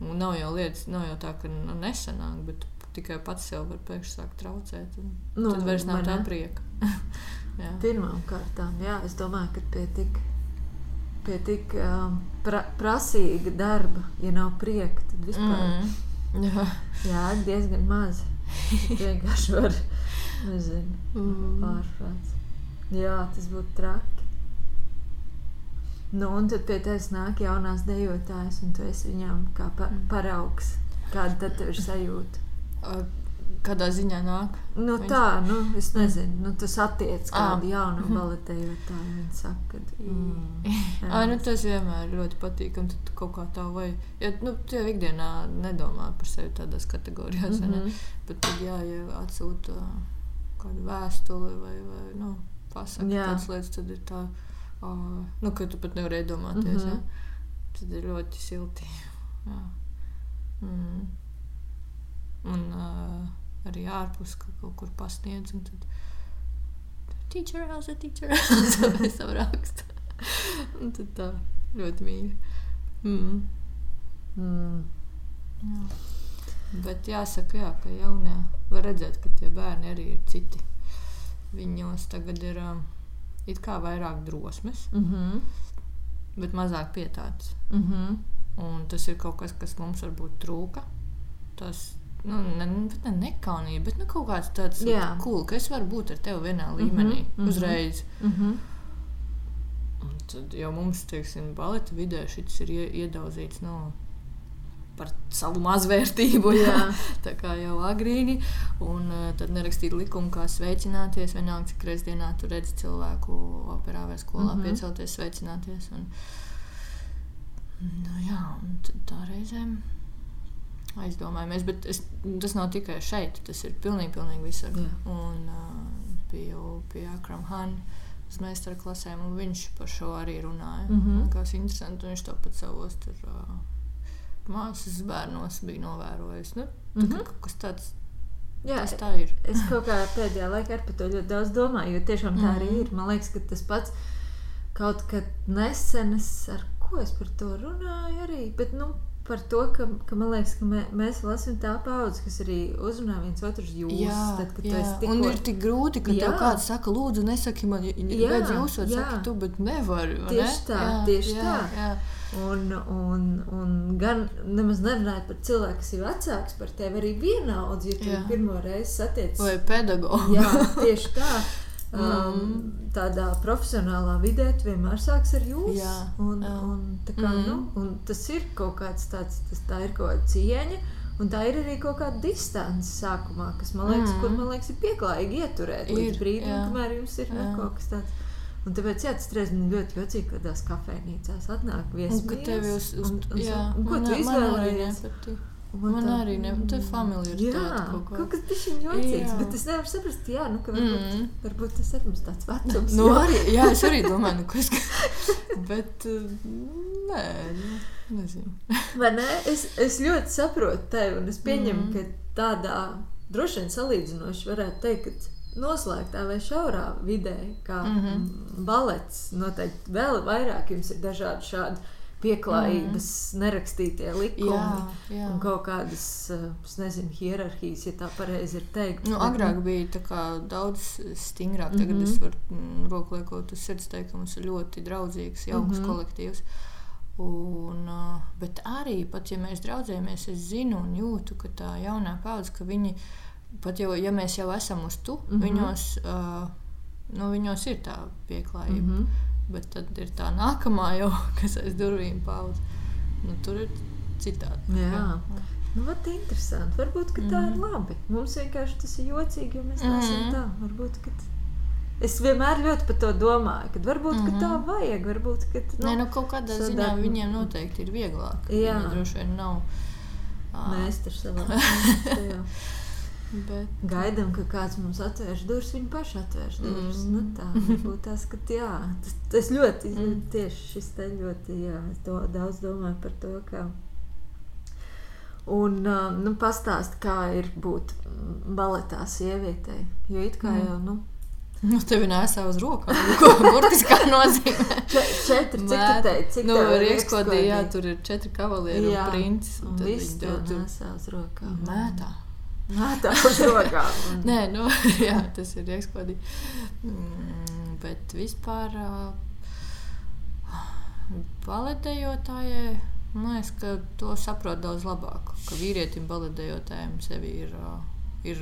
Un nav jau lietas, nav jau tā, ka nu, nesanāk, bet tikai pats sev var pēkšņi sākt traucēt. Nu, tad vairs nav tā prieka. Pirmām kārtām, jā, es domāju, ka pie tik, pie tik um, pra, prasīga darba, ja nav prieka, tad vispār. Mm. Jā, Jā diezgan maz. Vienkārši var, nezinu, mm. pārprāts. Jā, tas būtu traki. Nu, un tad pie tevis nāk jaunās dejotājas, un tu esi viņām kā pa mm. paraugs. Kāda tad ir sajūta? Kādā ziņā nāk? Nu, Viņš... tā, nu, es nezinu, nu, tas attiecas kādu ah. jaunu baletējotāju. Viņa saka, ka mm. ah, nu, tas vienmēr ļoti patīkami. Tad kaut kā tā vai, ja, nu, tu jau ikdienā nedomā par sevi tādās kategorijās, mm -hmm. bet tad, jā, ja atsūta kādu vēstuli vai, vai nu, pasaka tādas lietas, tad ir tā, uh, nu, ka tu pat nevarēji domāties, mm -hmm. ja? tad ir ļoti silti. Jā. Mm. Un uh, arī ārpus ka kaut kur pasniedz. Tad, teacher, how's a teacher? Tas ir raksts. Un tad tā ļoti mīļi. Mm. Mm. Jā. Bet jāsaka, jā, ka jaunie var redzēt, ka tie bērni arī ir citi. Viņos tagad ir um, it kā vairāk drosmes, mm -hmm. bet mazāk pietāts. Mm -hmm. Un tas ir kaut kas, kas mums varbūt trūka. Tas nu, ne, ne nekaunība, bet nu, kaut kāds tāds - cool, ka es varu būt ar tevi vienā mhm, līmenī mm -hmm, uzreiz. Mm -hmm. Un tad jau mums, teiksim, baleta vidē šis ir iedaudzīts. Nu, Par savu mazvērtību, jā. tā kā jau agrīni. Un uh, tad nerakstīt likumu, kā sveicināties. Vienalga, cik reizes dienā tu redzi cilvēku operā vai skolā mm -hmm. piecelties, sveicināties. Un, nu, jā, un tā reizēm aizdomājamies. Bet es, tas nav tikai šeit, tas ir pilnīgi, pilnīgi visur. Jā. Un uh, biju pie Akram Hanna uz meistara klasēm, un viņš par šo arī runāja. Mm -hmm. Kas interesanti, viņš to pat savos tur, uh, māsas bērnos bija novērojis. Nu, mm -hmm. Kaut kas tāds. Jā, tas tā ir. es kaut kā pēdējā laikā par to ļoti daudz domāju, jo tiešām tā mm arī mhm. ir. Man liekas, ka tas pats kaut kad nesenes, ar ko es par to runāju arī. Bet, nu, par to, ka, ka man liekas, ka mē, mēs esam tā paudze, kas arī uzrunā viens otru jūs. Jā, tad, jā. Tikko... un ir tik grūti, ka tev kāds saka, lūdzu, nesaki man, ja jūs varat saki tu, bet nevari. Tieši ne? tā, jā, tieši jā, tā. Jā. Un, un, un gan nemaz nerunājot par cilvēku, kas ir vecāks par tevi, arī vienalga, ja tu pirmo reizi satiecies. Vai pedagogs. jā, tieši tā. Um, tādā profesionālā vidē tu vienmēr sāks ar jūs. Jā, un, jā. Un, kā, mm. nu, un tas ir kaut kāds tāds, tas, tā ir kaut kāda cieņa. Un tā ir arī kaut kāda distance sākumā, kas man liekas, mm. kur man liekas, ir pieklājīgi ieturēt ir, līdz brīdim, jā. kamēr jums ir nu, kaut kas tāds. Un tāpēc, jā, tas reizēm ļoti jocīgi, kad tādās kafejnīcās atnāk viesis. Un, ka tev uz, uz, un, un, jā, un, ko tu izvēlējies? Man tā, arī ne, tā familiāri jā, kaut, kā. kaut kas bija jocīgs, jā. bet es nevaru saprast, jā, nu, ka varbūt, mm. varbūt tas ir mums tāds vecums. Nu, arī, jā, es arī domāju, nu, kas, bet nē, nu, nezinu. Vai ne? Es, es ļoti saprotu tevi, un es pieņemu, mm. ka tādā droši vien salīdzinoši varētu teikt, ka noslēgtā vai šaurā vidē, kā mm -hmm. balets, noteikti vēl vairāk jums ir dažādi šādi pieklājības, mm. nerakstītie likumi Jā, jā. un kaut kādas, eh, es nezinu, hierarhijas, ja tā pareizi ir teikt. Nu, agrāk bija tā kā daudz stingrāk. Tagad mm -hmm. es varu roku liekot uz sirds teikt, ka mums ir ļoti draudzīgs, jauks mm -hmm. kolektīvs. Un, uh, bet arī, pat ja mēs draudzējamies, es zinu un jūtu, ka tā jaunā paudze, ka viņi, pat jau, ja mēs jau esam uz tu, mm -hmm. viņos, uh, nu, viņos ir tā pieklājība. Mm -hmm. Bet tad ir tā nākamā jau, kas aiz durvīm paudze. Nu, tur ir citādi. Jā. Jā. Nu, vat interesanti. Varbūt tā mm. ir mhm. labi. Mums vienkārši tas ir jocīgi, jo mēs neesam mm. tā. Varbūt, ka Es vienmēr ļoti par to domāju, ka varbūt mm -hmm. ka tā mhm. vajag. Varbūt, ka, nu, Nē, nu, kaut kādā sadar... ziņā viņiem noteikti ir vieglāk. Jā, droši vien nav. Mēs tur savā. Bet... Gaidām, ka kāds mums atvērs durvis, viņa paša atvērs durvis. Mm. Nu, tā būtu tas, ka jā, tas, tas ļoti, mm. tieši šis te ļoti, jā, es to daudz domāju par to, ka. Un, nu, pastāst, kā ir būt baletā sievietei. Jo it kā mm. jau, nu, Nu, tev nesā uz rokām. Ko burtiski nozīmē? četri, cik tu teici? Cik nu, Riekskodī, jā, tur ir četri kavalieri jā, un princis. Un, un viss tur nesā uz rokām. Nē, tā. Nē, tā uz rokām. Un... Nē, nu, jā, tas ir Riekskodī. Mm, bet vispār baletējotājai, man liekas, ka to saprot daudz labāk. Ka vīrietim baletējotājiem sevi ir... Uh, ir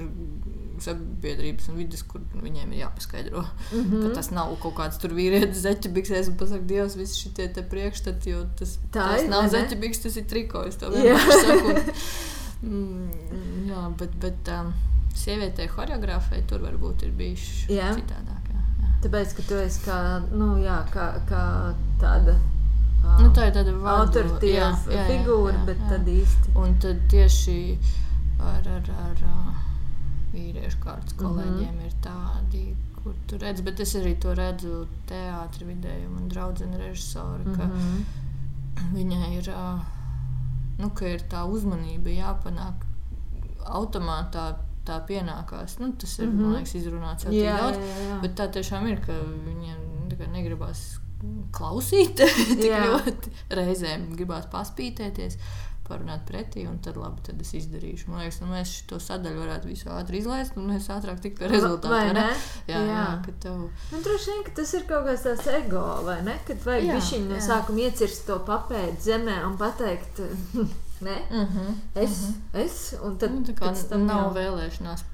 sabiedrības un vidas, kur viņiem ir jāpaskaidro. Mm -hmm. Ka tas nav kaut kāds tur vīrietis zeķebiksēs un pasakā, Dievs, visi šie priekšstati, jo tas, Tā tas ir, nav zeķebiks, tas ir trikojas. Mm, jā, bet, bet um, sievietē choreogrāfai tur varbūt ir bijis citādāk. Jā, jā. Tāpēc, ka tu esi kā, nu, jā, kā, kā tāda Nu, tā ir tāda autoritīva figūra, jā, jā, bet jā. tad īsti. Un tad tieši ar, ar, ar, ar vīriešu kārtas mhm. kolēģiem mm -hmm. ir tādi, kur tu redzi, bet es arī to redzu teātrī vidē, jo man draudzene režisori, ka mm -hmm. viņai ir, nu, ka ir tā uzmanība jāpanāk automātā tā pienākās. Nu, tas ir mm -hmm. liekas, izrunāts jau jā, daudz, jā, jā. bet tā tiešām ir, ka viņiem negribas klausīt tik ļoti. Reizēm gribās paspītēties parunāt pretī, un tad labi, tad es izdarīšu. Man liekas, nu, mēs šo sadaļu varētu visu ātri izlaist, un mēs ātrāk tiktu pie rezultātu. Vai ne? Jā, jā. jā ka tev... nu, droši vien, ka tas ir kaut kāds tāds ego, vai ne? Kad vajag bišķiņu no sākuma iecirst to papēdi zemē un pateikt, ne? Uh -huh, es, uh mhm. -huh. es, un tad nu, tā kā tam nav jā. vēlēšanās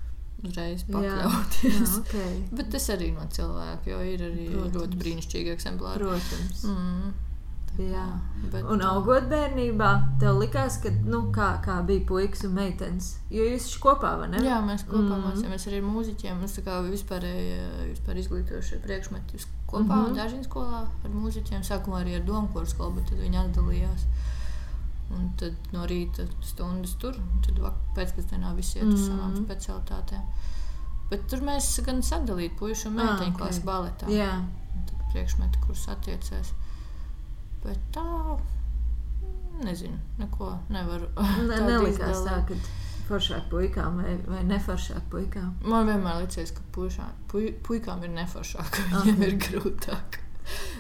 uzreiz pakļauties. Jā, okay. Bet tas arī no cilvēka, jo ir arī Protams. ļoti brīnišķīgi eksemplāri. Protams. Mm. Jā, bet, un augot bērnībā, tev likās, ka nu, kā, kā bija puikas un meitenes. Jo jūs esat kopā, vai ne? Jā, mēs kopā mm. mācījāmies arī ar mūziķiem. Mums kā vispār, vispār izglītojušie priekšmeti kopā mm -hmm. un dažiem skolā ar mūziķiem. Sākumā arī ar domu kursu skolu, bet tad viņi atdalījās. Un tad no rīta stundas tur, un tad pēcpusdienā visi iet uz mm. savām specialitātēm. Bet tur mēs gan sadalītu puikas un meiteņu ah, okay. klases baletā. Jā. Tad priekšmeti, kurus attiecās. Bet tā, nezinu, neko nevaru. Ne, nelikās tā, ka foršāk puikām vai, vai neforšāk puikām. Man vienmēr liekas, ka puišā, puj, puikām ir neforšāk, viņiem ir grūtāk.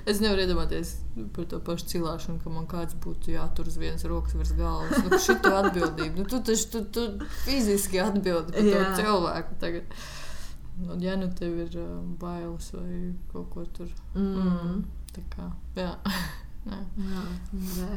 Es nevaru iedomāties par to pašu cilāšanu, ka man kāds būtu jātur uz vienas rokas virs galvas. Nu, Šī ir atbildība. Nu, tu taču tu, tu fiziski atbildi par Jā. to cilvēku. Tagad. Un, ja nu tev ir uh, bailes vai kaut ko tur. Mm. Mm, tā kā, jā. Jā, jā.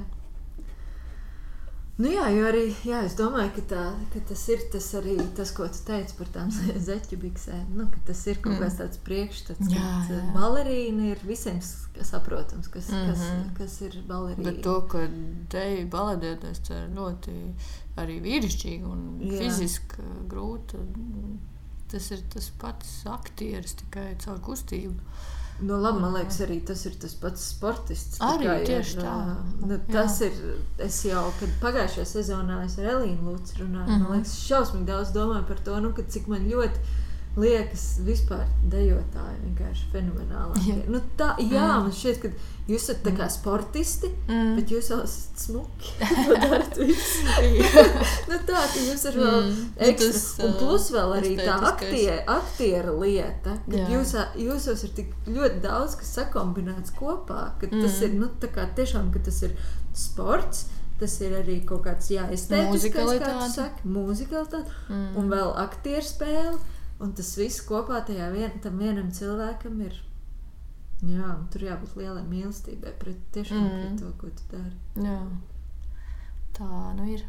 Nu jā, jo arī jā, es domāju, ka, tā, ka tas ir tas arī tas, ko tu teici par tām zeķu biksēm. Nu, tas ir kaut mm. kāds tāds priekšstats, ka balerīna ir visiem saprotams, kas, mm -hmm. kas, mhm. kas ir balerīna. Bet to, ka deju baladēties, tas ir ļoti arī vīrišķīgi un jā. fiziski grūti. Tas ir tas pats aktieris tikai caur kustību. Nu, labi, man liekas, arī tas ir tas pats sportists. Arī tieši ir, tā. Nu, tas jā. ir. Es jau pagājušajā sezonā es ar Elīnu Lūdzu runāju. Mm -hmm. Man liekas, šausmīgi daudz domāju par to, nu, cik man ļoti liekas, vispār dejotāji vienkārši fenomenāli. Jā. Nu, tā, jā, mm. man šķiet, ka jūs esat tā kā mm. sportisti, mm. bet jūs esat smuki. nu, tā, ka jūs esat vēl mm. Nu, ekstra. Un plus vēl arī tā aktiera, aktiera lieta, jūs, jūsos ir tik ļoti daudz, kas sakombinēts kopā, ka mm. tas ir, nu, tā kā tiešām, ka tas ir sports. Tas ir arī kaut kāds jāizteicis, kā jūs sakat, mūzikalitāte mm. un vēl aktieru spēle. Un tas viss kopā tajā vien, vienam cilvēkam ir. Jā, tur jābūt lielai mīlestībai pret, tiešām, mm. pret to, ko tu dari. Jā. Tā nu ir.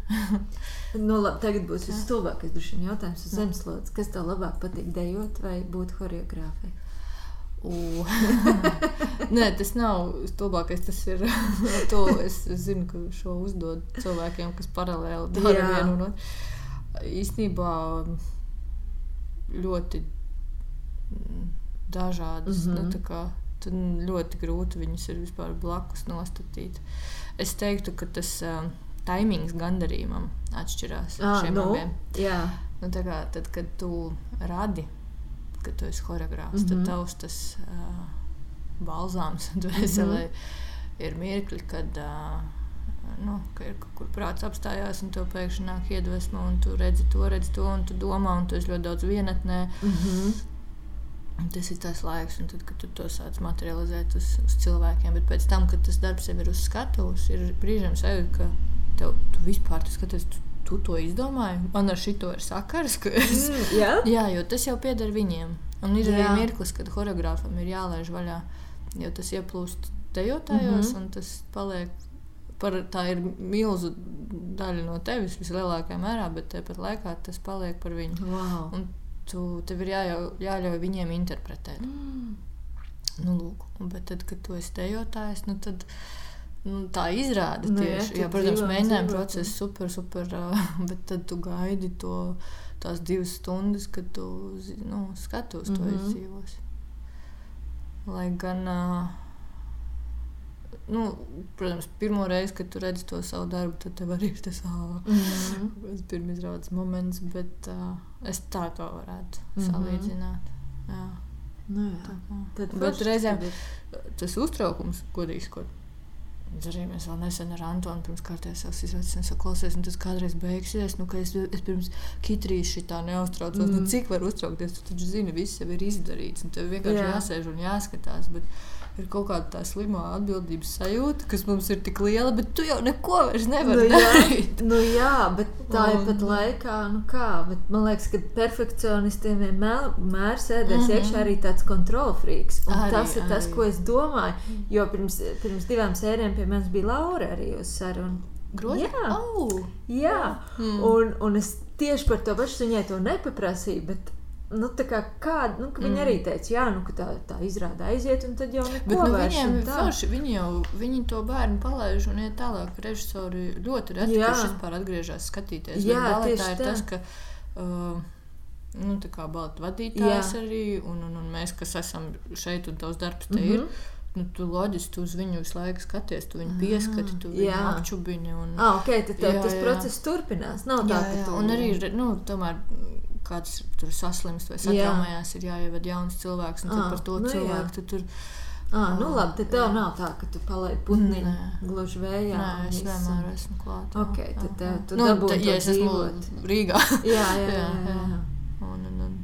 nu, labi, tagad būs tas stulbākais jautājums uz zemeslodes. Kas tev labāk patīk dejot vai būt choreogrāfai? Nē, tas nav stulbākais. Tas ir. to es zinu, ka šo uzdod cilvēkiem, kas paralēli dara vienu un otru. Īstenībā ļoti mm, dažādas. Mm -hmm. nu, kā, tad ļoti grūti viņus ir vispār blakus nostatīt. Es teiktu, ka tas uh, taimings gandarījumam atšķirās ah, šiem nu, abiem. Jā. Nu, kā, tad, kad tu radi, kad tu esi choreogrāfs, mm -hmm. tad mhm. tavs tas uh, balzāms dvēselē mm -hmm. ir mirkli, kad uh, nu, ka ir kaut kur prāts apstājās, un tev pēkšņi nāk iedvesma, un tu redzi to, redzi to, un tu domā, un tu esi ļoti daudz vienatnē. Mm -hmm. Tas ir tas laiks, tad, kad tu to sāc materializēt uz, uz cilvēkiem. Bet pēc tam, kad tas darbs jau ir uz skatuves, ir brīžiem sajūta, ka tev tu vispār tas skaties. Tu, Tu to izdomāji. Man ar šito ir sakars. Es, mm, yeah. jā, jo tas jau pieder viņiem. Un ir jā. arī mirklis, kad choreogrāfam ir jālaiž vaļā. Jo tas ieplūst dejotājos, mm -hmm. un tas paliek par, tā ir milzu daļa no tevis vislielākajā mērā, bet tāpat laikā tas paliek par viņu. Wow. Un tu, tev ir jāļauj, jāļauj viņiem interpretēt. Mm. Nu, lūk, bet tad, kad tu esi dejotājs, nu, tad, nu, tā izrāda nu, tieši. Jā, jā, protams, mēģinājuma process super, super, bet tad tu gaidi to, tās divas stundas, kad tu nu, skatos mm -hmm. to izdzīvos. Lai gan uh, nu, protams, pirmo reizi, kad tu redzi to savu darbu, tad tev arī ir tas mm pirmizrādes moments, bet uh, es tā to varētu mm -hmm. salīdzināt. Jā. Nu, jā. Tad, bet reizēm tas uztraukums, godīgi sakot, Arī mēs vēl nesen ar Antonu pirms kārtējās izrādes saklausījāmies, un tas kādreiz beigsies. Nu, es, es pirms kitrīs šitā neuztraucos. Mm. Nu, cik var uztraukties? Tu taču zini, viss jau ir izdarīts. Tev vienkārši Jā. jāsēž un jāskatās. Bet, ir kaut kāda tā slimā atbildības sajūta, kas mums ir tik liela, bet tu jau neko vairs nevari nu, darīt. Nu, jā, bet tā ir pat laikā, nu kā, bet man liekas, ka perfekcionistiem vienmēr sēdēs mm -hmm. iekšā arī tāds kontrolfrīks. Arī, tas ir arī. tas, ko es domāju, jo pirms, pirms divām sērijām pie manis bija Laura arī uz sarunu. Grozi? Jā, oh. jā. Mm. Un, un es tieši par to pašu viņai to nepaprasīju, bet Nu, kā, kā, nu, viņi mm. arī teica, jā, nu, ka tā, tā izrāda aiziet, un tad jau neko Bet, nu, vairs, viņiem forši, viņi jau viņi to bērnu palaiž un iet tālāk. Režisori ļoti reti, vispār atgriežas skatīties. Jā, tieši tā. ir tas, ka. Uh, Nu, tā kā balta vadītājs jā. arī, un, un, un mēs, kas esam šeit, un tavs darbs te mm -hmm. ir, nu, tu loģiski tu uz viņu visu laiku skaties, tu viņu pieskati, tu viņu apčubini. Un, ah, okay, tad jā, tas jā. process turpinās. Nav jā, tā, ka tu... Un arī, nu, tomēr kāds tur saslimst vai satraumējās, ir jāievada jauns cilvēks, un à, par to nu, cilvēku tu tur. Ah, nu labi, tad tev jā. nav tā, ka tu palaidi putniņu gluži vējā. Nē, es vienmēr esmu klāt. Ok, tad tev tu nu, dabūji ja es esmu Rīgā. jā, jā, jā. jā, jā. Un, un, un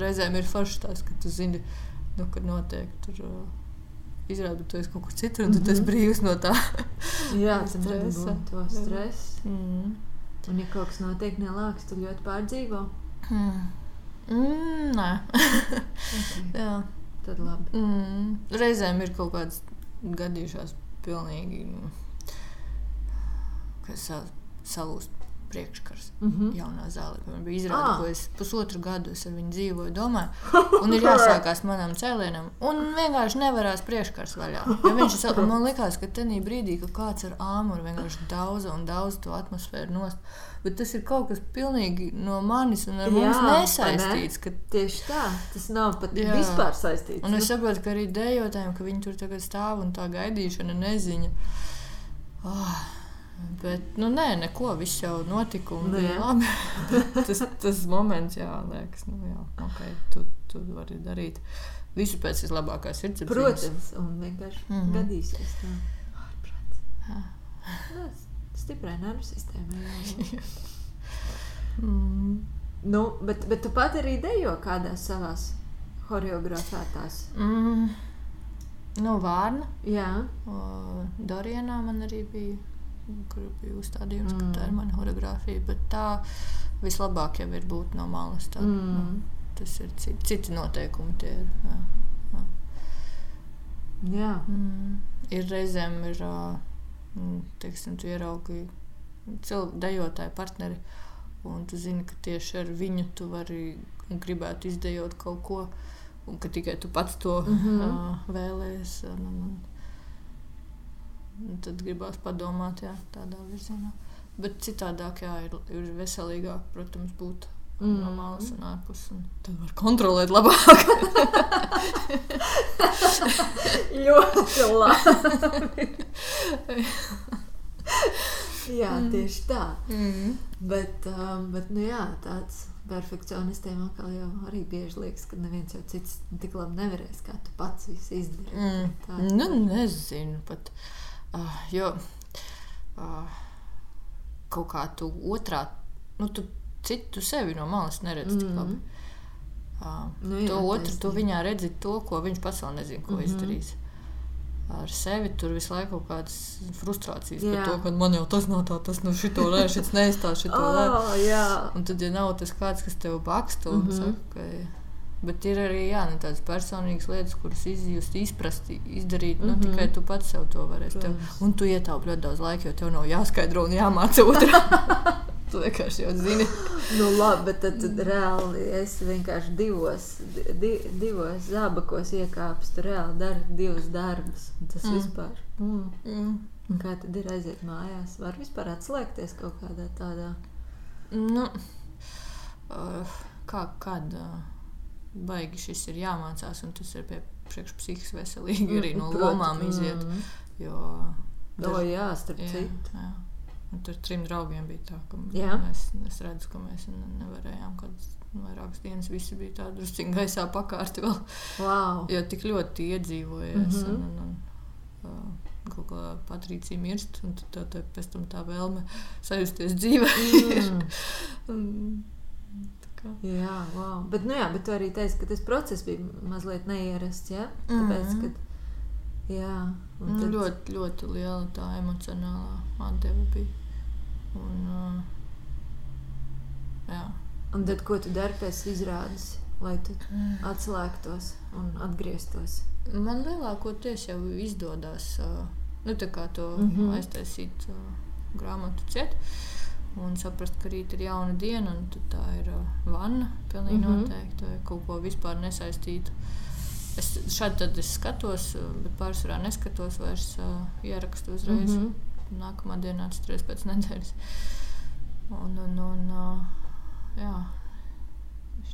reizēm ir forši tās, ka tu zini, nu, kad notiek tur. Uh, Izrādās, ka tu esi kaut kur citur, un mm -hmm. tu esi mhm. brīvs no tā. jā, ir to stresu. Mm -hmm. Un, ja kaut kas notiek nelāks, tu ļoti pārdzīvo. Mm. Mm, nē, okay. Tad labi. Mm. Reizēm ir kaut kādas gadījušās pilnīgi, kas salūst priekškars mm -hmm. jaunā zālē. Man bija izrāde, ah. ko es pusotru gadu es ar viņu dzīvoju, domāju, un ir jāsākās manam cēlienam, un vienkārši nevarās priekškars vaļā. Ja viņš man likās, ka tenī brīdī, ka kāds ar āmuru vienkārši daudz un daudz to atmosfēru nost. Bet tas ir kaut kas pilnīgi no manis un ar jā, mums nesaistīts. Ka... Tieši tā, tas nav pat jā. vispār saistīts. Un es saprotu, ka arī dejotājiem, ka viņi tur tagad stāv un tā gaidīšana neziņa. Oh, Bet, nu, nē, neko, viss jau notika. Nu, jā. tas, tas moments, jā, liekas, nu, jā, okay, tu, tu vari darīt visu pēc vislabākās sirdsapziņas. Protams, un vienkārši mm -hmm. gadīsies tā. Nu, stiprai nervu sistēmai. mm. nu, bet, bet tu pat arī dejo kādās savās choreogrāfētās. Mm. Nu, Vārna. Jā. O, Dorienā man arī bija kur bija uzstādījums, mm. ka tā ir Mm. mana choreogrāfija. Bet tā vislabāk jau ir būt no malas. Tā, Mm. nu, tas ir citi, citi noteikumi. Tie ir, jā, jā. Jā. Mm. ir reizēm, ir, mm, teiksim, tu ieraugi cilvēku dejotāju partneri. Un tu zini, ka tieši ar viņu tu vari un gribētu izdejot kaut ko, un ka tikai tu pats to Mhm. uh, vēlējies. Un, tad gribās padomāt, jā, tādā virzienā. Bet citādāk, jā, ir, ir veselīgāk, protams, būt mm. no malas un ārpus. Un tad var kontrolēt labāk. Ļoti labi. jā, tieši tā. mm. Bet, um, bet nu jā, tāds perfekcionistiem atkal jau arī bieži liekas, ka neviens jau cits tik labi nevarēs, kā tu pats izdarīt. Mm. Tā, Nu, nezinu pat. Uh, jo uh, kaut kā tu otrā, nu, tu citu sevi no malas neredzi tik Mhm. labi. Uh, Nu nu, jā, to otru, tu taisnība. viņā redzi to, ko viņš pats vēl nezina, ko mm. -hmm. izdarīs. Ar sevi tur visu laiku kaut kādas frustrācijas Jā. par to, ka man jau tas nav tā, tas nav šito nē, šis neizstāsta šito. Oh, jā. Un tad, ja nav tas kāds, kas tev baksta, un mm -hmm. saka, ka, bet ir arī jā, nu, tādas personīgas lietas, kuras izjust, izprast, izdarīt. Mm -hmm. Mhm. nu, tikai tu pats sev to varēsi. Tev, un tu ietaupi ļoti daudz laika, jo tev nav jāskaidro un jāmāca otrā. tu vienkārši jau zini. Nu, labi, bet tad, tad reāli es vienkārši divos, di, divos zābakos iekāpstu, reāli daru divus darbus. Tas mm. vispār. Mm. Mm. Un Kā tad ir aiziet mājās? Var vispār atslēgties kaut kādā tādā. Nu, uh, kā, kad uh, baigi šis ir jāmācās, un tas ir pie priekšpsihiski veselīgi arī no lomām iziet. Mm. Jo, O, jā, starp Jā, citu. jā. Un tur trim draugiem bija tā, ka Jā. mēs, es redzu, ka mēs ne- nevarējām kādas vairākas dienas. Visi bija tādi druskuļi gaisā pakārti vēl. Wow. Jo tik ļoti iedzīvojies. Mm. -hmm. un, un, un, uh, kaut kā Patricija mirst, un tad tā, tā, pēc tam tā vēlme sajusties dzīvē. Mm. Kā- Jā, wow. bet, nu jā, bet tu arī teici, ka tas process bija mazliet neierasts. Ja? Tāpēc, Mhm. kad, jā, Nu, tad, ļoti, ļoti liela tā emocionālā atdeve bija. Un, uh, jā. un tad, ko tu dari pēc izrādes, lai tu atslēgtos un atgrieztos? Man lielākoties jau izdodas uh, nu, to mm Mhm. -hmm. aiztaisīt uh, grāmatu ciet. Un saprast, ka rīt ir jauna diena, un tā ir uh, vanna. Pilnīgi mm Mhm. -hmm. noteikti vai kaut ko vispār nesaistītu. Es šādi tad es skatos, uh, bet pārsvarā neskatos vairs uh, ierakstu uzreiz. Mm Mhm. -hmm. Nākamā dienā atceros pēc nedēļas. Un, un, un uh, jā,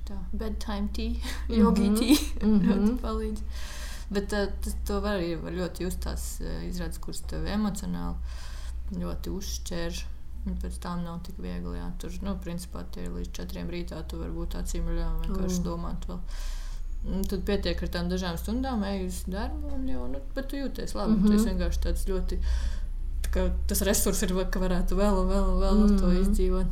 tā. Bedtime tea, yogi Mhm. tea Mhm. ļoti palīdz. Bet uh, tas to var arī var ļoti just tās uh, izrādes, kuras tev emocionāli ļoti uzšķērš. Un pēc tam nav tik viegli. Jā. Tur, nu, principā, tie ir līdz četriem rītā. Tu vari būt acīm un vienkārši Mm. domāt vēl. Un tad pietiek ar tām dažām stundām, ej uz darbu, un jau, nu, tu jūties labi. Mm. -hmm. Tas vienkārši tāds ļoti, tā kā tas resurs ir, ka varētu vēl un vēl un vēl mm. -hmm. to izdzīvot.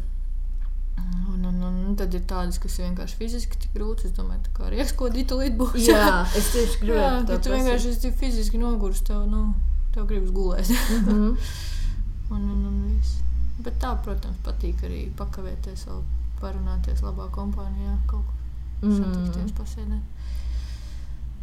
Un, un, un, un tad ir tādas, kas ir vienkārši fiziski tik grūtas. Es domāju, tā kā rieks, ko dīta līdz būs. Jā, es tieši Jā, gribēju ja tu vienkārši esi fiziski noguris, tev, nu, tev gribas gulēt. Mm -hmm. un, un, un viss. Bet tā, protams, patīk arī pakavēties, vēl parunāties labā kompānijā, kaut kur satikties, pasēdēt.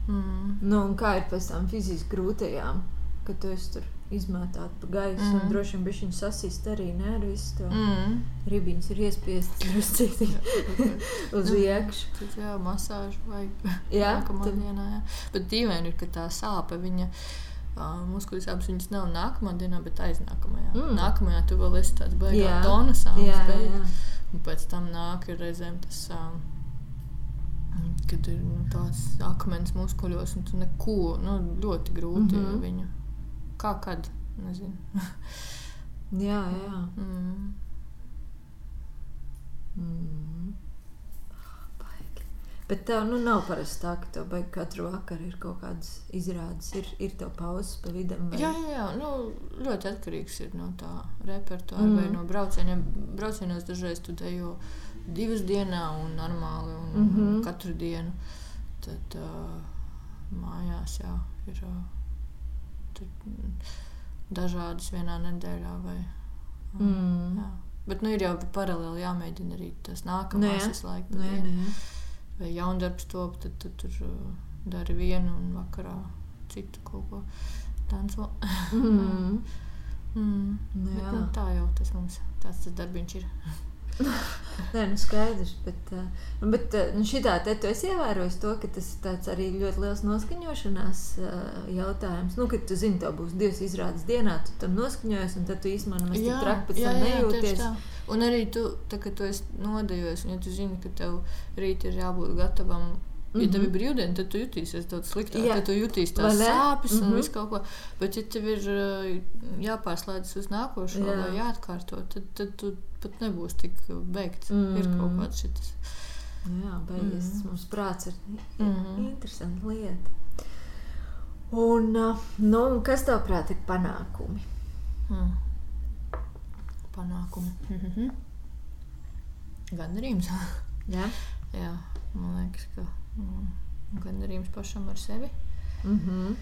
Mm. Nu, un kā ir pēc tam fiziski grūtajām, kad tu esi tur izmētāt pa gaisu mm. Droši vien bišķiņ sasist arī, ne, ar visu to. Mm. Ribiņas ir iespiestas uz Nu, iekšu. Tad jā, masāžu vajag Jā, nākamā tad- dienā. Jā. Bet dīvaini ir, ka tā sāpe, viņa uh, muskuļu sāpes, viņas nav nākamā dienā, bet aiznākamajā. Mm. Nākamajā tu vēl esi tāds Jā. baigā tonusā. Jā, spēj. jā. Un pēc tam nāk ir reizēm tas, um, kad ir nu, tāds akmens muskuļos, un tu neko, nu, ļoti grūti mm. -hmm. viņu. Kā kad? Nezinu. Jā, jā. Mm. Mm. Bet tev nu, nav parasti tā, ka tev baigi katru vakaru ir kaut kādas izrādes, ir, ir tev pauzes pa vidam. Vai... Jā, jā, jā. Nu, ļoti atkarīgs ir no tā repertuāra mm. vai no braucieniem. Braucienos dažreiz tu dejo divas dienā un normāli un mm -hmm. katru dienu. Tad uh, mājās jā, ir uh, dažādas vienā nedēļā. Vai, uh, mm. jā. Bet nu, ir jau paralēli jāmēģina arī tas nākamais laiks. Nē, nē. Vai jaundarbs top, tad tu tur uh, dari vienu un vakarā citu kaut ko danco. mm. mm. Nu, bet, nu, tā jau tas mums tāds tas darbiņš ir. Nē, nu skaidrs, bet, uh, bet uh, nu šitā te tu esi ievērojis to, ka tas ir arī ļoti liels noskaņošanās uh, jautājums. Nu, kad tu zini, tev būs divas izrādes dienā, tu tam noskaņojies, un tad tu īstenībā nemaz tik traki pēc tam nejūties. Un arī tu, tā, kad tu esi nodejojies, un ja tu zini, ka tev rīt ir jābūt gatavam Ja tev ir mhm. brīvdiena, tad tu jutīsies daudz sliktāk. Jā. Tad tu jutīsi tās sāpes mm -hmm. un mhm. visu kaut ko. Bet, ja tev ir jāpārslēdzas uz nākošo Jā. vai jāatkārto, tad, tad tu pat nebūs tik beigts. Mm -hmm. Ir kaut mhm. kāds šis. Jā, beigas mm -hmm. mums prāts ir mm -hmm. interesanta lieta. Un, nu, kas tev prāt ir panākumi? Mm. Panākumi. Mm -hmm. Gandarījums. Jā. Jā, man liekas, ka mm, gandarījums pašam ar sevi. Mm -hmm.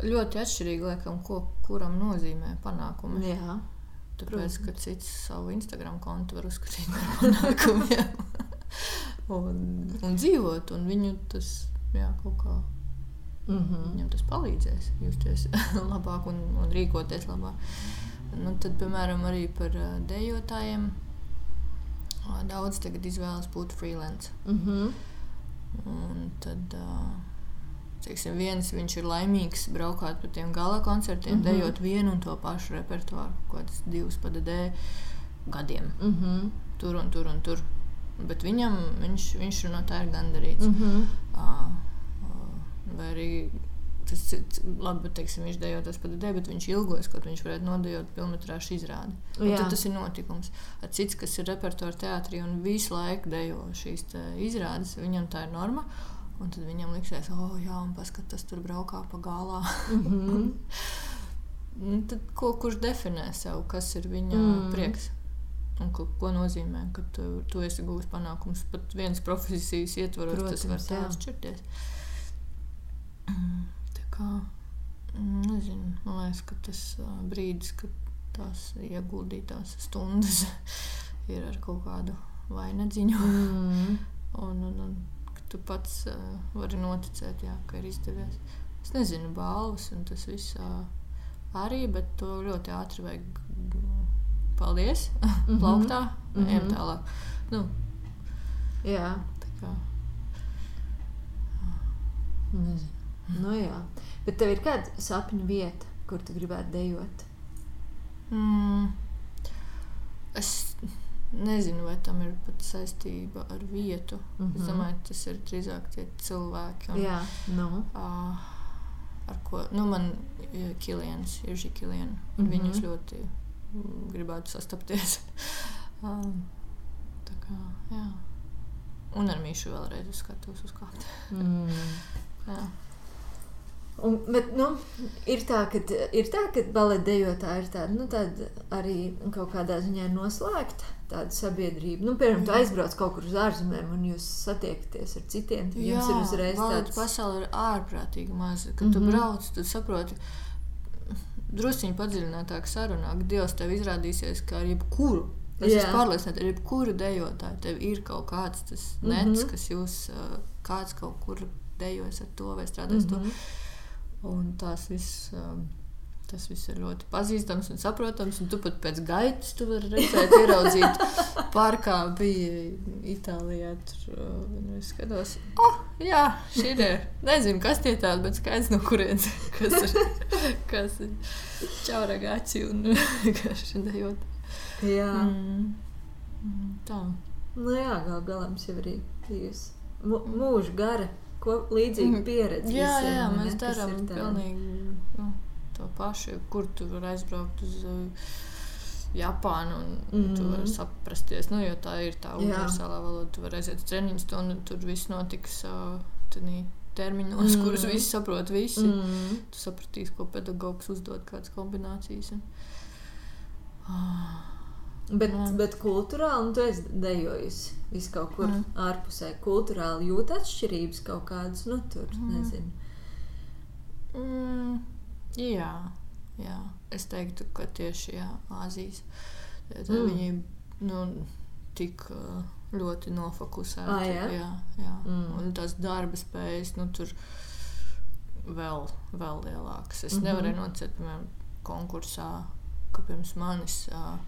Ļoti atšķirīgi, laikam, ko kuram nozīmē panākumi. Jā. Tāpēc, ka cits savu Instagram kontu var uzskatīt par panākumiem un, un dzīvot, un viņu tas jā, kaut kā. Mm -hmm. Viņam tas palīdzēs justies labāk un, un rīkoties labāk. Nu, tad, piemēram, arī par uh, dejotājiem. Daudz tagad izvēlas būt freelance. Mm -hmm. Un tad teiksim, viens viņš ir laimīgs braukāt pa tiem gala koncertiem, mm -hmm. dejot vienu un to pašu repertuāru, kaut kādas divas padedē gadiem. Mm -hmm. Tur un tur un tur. Bet viņam, viņš, viņš no tā ir gandarīts. Mm -hmm. uh, vai arī tas labi, bet, teiksim, viņš dejo tas pat ideja, bet viņš ilgojas, ka viņš varētu nodejot filmu izrādi. Tad tas ir notikums. At cits, kas ir repertuāra teātrī un visu laiku dejo šīs izrādes, viņam tā ir norma. Un tad viņam liksies, oh, jā, un paskatās, tas tur braukā pa galā. mm -hmm. tad, ko, kurš definē sev, kas ir viņa mm. prieks? Un ko, ko nozīmē, ka tu, tu esi gūmis panākumus pat vienas profesijas ietvaros, Protams, tas var atšķirties. Tā kā, nezinu, man liekas, ka tas brīdis, kad tās ieguldītās stundas ir ar kaut kādu vainadziņu. Mm. un, un, un, tu pats uh, vari noticēt, jā, ka ir izdevies. Es nezinu, balvas un tas viss uh, arī, bet to ļoti ātri vajag. Paldies! Mm -hmm. Plauktā, mm -hmm. ejam tālāk. Nu, jā. Tā kā. Nezinu. Nu, jā. Bet tev ir kāda sapņu vieta, kur tu gribētu dejot? Mm. Es Nezinu, vai tam ir pat saistība ar vietu. Mm -hmm. Es mhm. domāju, tas ir drīzāk tie cilvēki. Un, Jā, no. Nu. uh, ar ko nu, man ir Kilians, ir šī Kiliana. Mm -hmm. Viņus ļoti gribētu sastapties. um, tā kā, jā. Un ar Mīšu vēlreiz skatos uz kādu. mm. jā. Un, bet, nu, ir tā, ka, ir tā, ka baleta dejotāja ir tāda, nu, tāda arī kaut kādā ziņā noslēgta tāda sabiedrība. Nu, piemēram, tu aizbrauc kaut kur uz ārzemēm un jūs satiekaties ar citiem. Tad jums Jā, ir uzreiz tāds pasaule ir ārprātīgi maza. Kad mm -hmm. tu mhm. brauc, tad saproti. Drusciņi padziļinātāk sarunā, ka Dievs tev izrādīsies kā ar jebkuru Es esmu pārliecināta, ka jebkura dejotāja tev ir kaut kāds tas nets, mm -hmm. kas jūs, kāds kaut kur dejojas ar to vai strādājas mm -hmm. to. Un tās viss. Um, Tas viss ir ļoti pazīstams un saprotams. Un tu pat pēc gaitas vari redzēt, ieraudzīt parkā. Bija Itālijā. Tur uh, es skatos, oh, jā, šī ir. Nezinu, kas tie tādi, bet skaidrs no kurienes. Kas ir, kas ir čaura gači un vienkārši dejot. Jā. Mm. mm. Tā. Nu jā, gal galā mums jau arī bijusi mūža gara ko līdzīga mm. pieredze. Jā, visiem, jā, mēs darām pilnīgi nu, to pašu. Kur tu vari aizbraukt uz uh, Japānu un mm tu vari Mhm. saprasties. Nu, jo tā ir tā universālā valoda. Tu vari aiziet uz treniņu stundu, un tur viss notiks uh, tenī terminos, mm. kurus Mhm. visi saprot. Visi. Mm. Tu sapratīsi, ko pedagogs uzdod, kādas kombinācijas. Un... Ah. Bet, Jā. bet kultūrāli, nu, tu esi dejojusi visu kaut kur mm. Mm. ārpusē. Kultūrāli jūt atšķirības kaut kādas, nu, tur mm. Mm. nezinu. Mm, jā, jā, es teiktu, ka tieši jā, Āzijas tad Mm. mm. viņi nu, tik ļoti nofokusēti. Ā, jā? jā, jā. Mm. Mm. Un tās darba spējas nu, tur vēl, vēl lielākas. Es mm -hmm. nevarēju nocēt, piemēram, konkursā, ka pirms manis. Uh,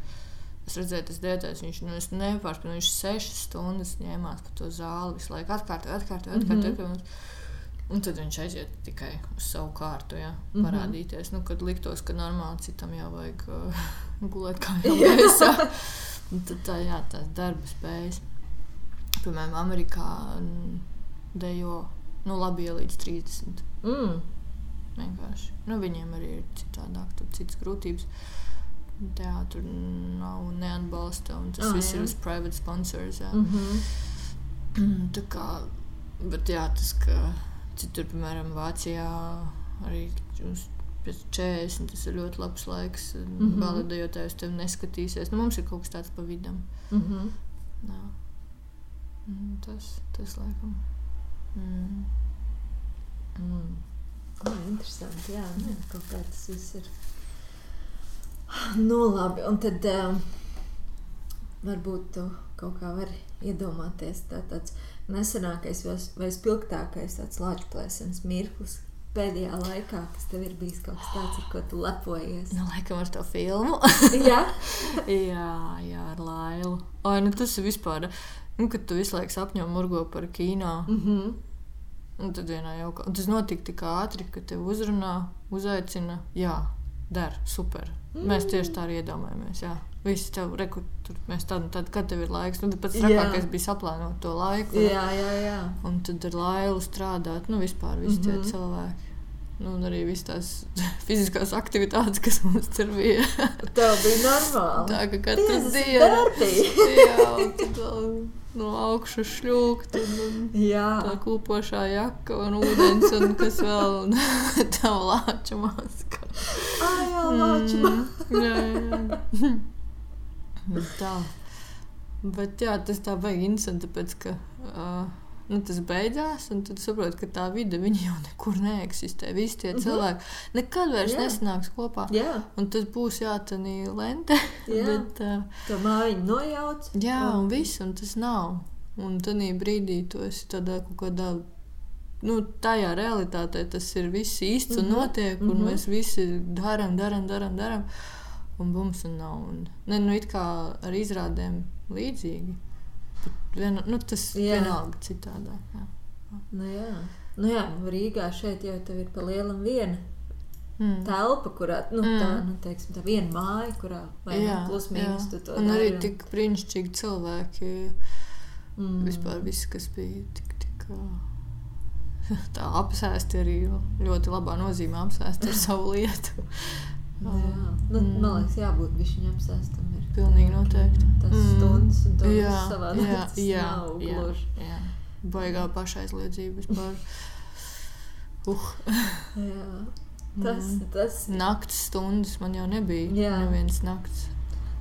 Es redzēju, tas dēļais, viņš nu, nepārspēja. Viņš sešas stundas ņēmās pa to zāli, visu laiku atkārtoja, atkārtoja, atkārtoja. Mm -hmm. Un tad viņš aiziet tikai uz savu kārtu, ja, Mhm. parādīties. Nu, kad liktos, ka normāli citam jau vajag uh, gulēt kā gaisā. Tad tā, jā, tās darba spējas. Piemēram, Amerikā mm, dejo nu, labi jau līdz 30. Mm. Vienkārši. Nu, viņiem arī ir citādāk, tur citas grūtības. Teātris nav neatbalsta, un tas oh, viss jā. ir uz private sponsors. Jā. Mm -hmm. Tā kā, bet jā, tas, ka citur, piemēram, Vācijā arī uz pēc 40 tas ir ļoti labs laiks. Mm Mhm. -hmm. Baladējotājs tev neskatīsies. Nu, mums ir kaut kas tāds pa vidam. Mm -hmm. Jā. Mm, Tas, tas laikam. Mm. Mm. Oh, interesanti. Jā, nu, kaut kā tas viss ir. Nu, labi. Un tad um, varbūt tu kaut kā vari iedomāties tā, tāds nesenākais vai, spilgtākais tāds lāčplēsens mirklis pēdējā laikā, kas tev ir bijis kaut kas tāds, ar ko tu lepojies. Nu, laikam ar to filmu. Jā, jā, jā, ar Lailu. Ai, nu, tas ir vispār. Nu, kad tu visu laiku sapņo murgo par kino. mm -hmm. Un tad vienā jau kaut kas notika tik ātri, ka te uzrunā, uzaicina. Jā, der, super. Mēs tieši tā arī iedomājamies. Jā. Visi tev mēs tādu, tad, kad tev ir laiks. Nu, tad pats trakākais bija saplānot to laiku. jā, jā. jā. Un tad ar lailu strādāt, nu vispār visi tie Mhm. cilvēki. Nu, un arī visas tās fiziskās aktivitātes, kas mums tur bija. Tev bija normāli. Tā kā katru 50 dienu. darbi. Jā, un tad vēl no augšas šļūkt. Un, un tā kūpošā jaka un ūdens, un kas vēl un tā lāča maska. Ai, jā, lāču. Mm, jā, jā. Tā. Bet jā, tas tā baigi interesanti, tāpēc ka uh, nu, tas beidzās, un tad saproti, ka tā vide jau nekur neeksistē. Visi tie Mhm. cilvēki nekad vairs Jā. nesanāks kopā. Jā, Un tas būs jātanī lente. jā. Bet, uh, to mājiņu nojauc. Jā, un viss, un tas nav. Un tajā brīdī tu esi tādā kaut kādā. Nu, tajā realitātē tas ir viss īsts un Mhm, notiek, un mhm. mēs visi darām, darām, darām, darām. Un bums un nav. Un, ne, nu, it kā ar izrādēm līdzīgi. Vien, nu, tas Jā. vienalga citādāk. Jā. Nu, jā. Nu, jā, nu, Rīgā šeit jau ir pa lielam viena Mm. telpa, kurā nu, tā, Mm. nu, teiksim, tā viena māja, kurā Jā, nu, plus jā. mīnus tu to Un dari, arī tik brīnišķīgi cilvēki. mm. Vispār viss, kas bija tik, tik ā, tā apsēsti, arī ļoti labā nozīmē apsēsti ar savu lietu. Jā, nu, Mm. man liekas, jābūt viņam apsēstam. Ir. Pilnīgi noteikti. Tas Mm. stundas un to Jā, savā jā, tas jā, nav jā, gluži. jā. Baigā pašaizliedzība vispār. Uh, Jā. Tas, Mm. tas nakts stundas man jau nebija. Jā. Neviens nakts.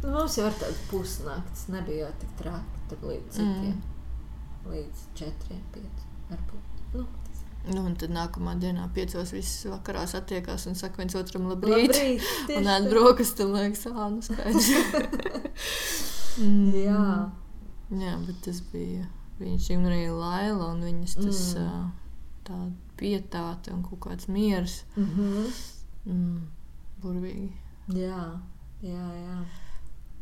nu, mums jau ir tāds pusnakts, nebija jau tik traki. Tur līdz. Mm. Līdz četriem, pieciem. Varbūt. Nu, tas Nu, un tad nākamā dienā, piecos visas vakarā satiekās un saka viens otram labrīt. Labrīt, Un ēd brokastu, un liekas, ah, nu skaidrs. Mm. Jā. Jā, bet tas bija brīnišķīgi. Un arī Laila un viņas tas Mm. mm. tā pietāte un kaut kāds miers. Mhm. Mm. Burvīgi. Jā, jā, jā.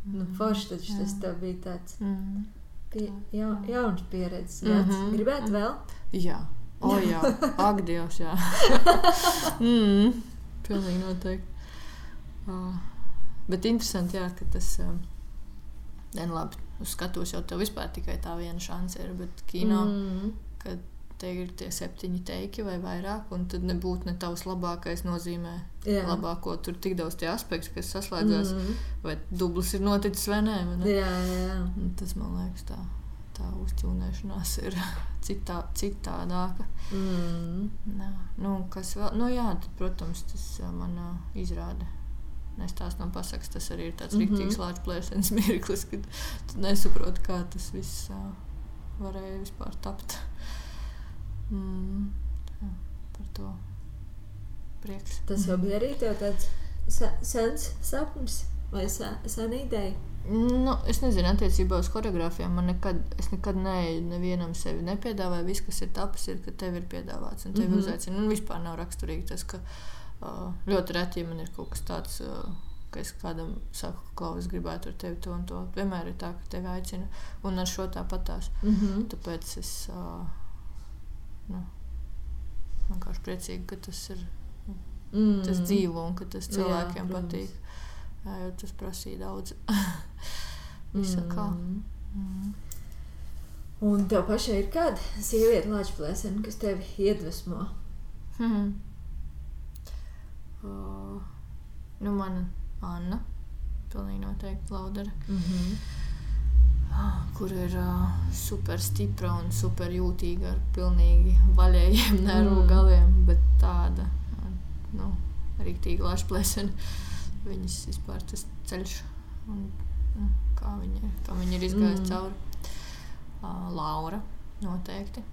Nu, forši taču tas tev bija tāds Mm. pie, ja, jauns pieredzes Mhm, gads. Gribētu mhm. vēl? Jā, o jā, ak, Dievs, jā. mm. Pilnīgi noteikti. Uh, bet interesanti, jā, ka tas. Um, ne, nu labi, uz skatuves jau tev vispār tikai tā viena šansa ir, bet kino, mm. Kad te ir tie septiņi teiki vai vairāk, un tad nebūtu ne tavs labākais nozīmē. Jā. Labāko tur tik daudz tie aspekti, kas saslēdzās, mm vai dublis ir noticis vai nē. Vai? Jā, jā. Tas man liekas tā. Tā uzķūnēšanās ir citā, citādāka. Mm. Nā, nu, kas vēl? Nu, jā, tad, protams, tas man uh, izrāda nestāst man pasakas, tas arī ir tāds mm -hmm. rīktīgs lāču plēšanas mirklis, kad tu nesaproti, kā tas viss uh, varēja vispār tapt. Mm, jā, par to prieks. Tas jau bija arī tāds sens sapnis vai sen ideja? Nu, es nezinu, attiecībā uz choreogrāfijām man nekad, es nekad ne, nevienam sevi nepiedāvāju. Viss, kas ir tapis, ir, ka tev ir piedāvāts un tevi mm -hmm. uzaicina. Nu, vispār nav raksturīgi tas, ka ļoti reti, man ir kaut kas tāds, ka es kādam saku, ka es gribētu ar tevi to un to. Vienmēr ir tā, ka tevi aicina, un ar šo tāpatās. Mm -hmm. Tāpēc es nu, vienkārši priecīgi, ka tas ir. Mm. Tas dzīvo un ka tas cilvēkiem Jā, patīk. Jā, jo tas prasīja daudz. Visa kā. Mm. Un tev pašai ir kāda sieviete, Latvijas kas tevi iedvesmo? Hmm. Uh, nu, mana Anna, pilnīgi noteikti Laudera. Mm -hmm. uh, kur ir uh, super stipra un super jūtīga ar pilnīgi vaļējiem nervu mm. galiem, bet tāda nu, rīktīgi lašplēsena. Viņas vispār tas ceļš un nu, kā viņa, kā viņa ir izgājusi mm. cauri. Uh, Laura noteikti.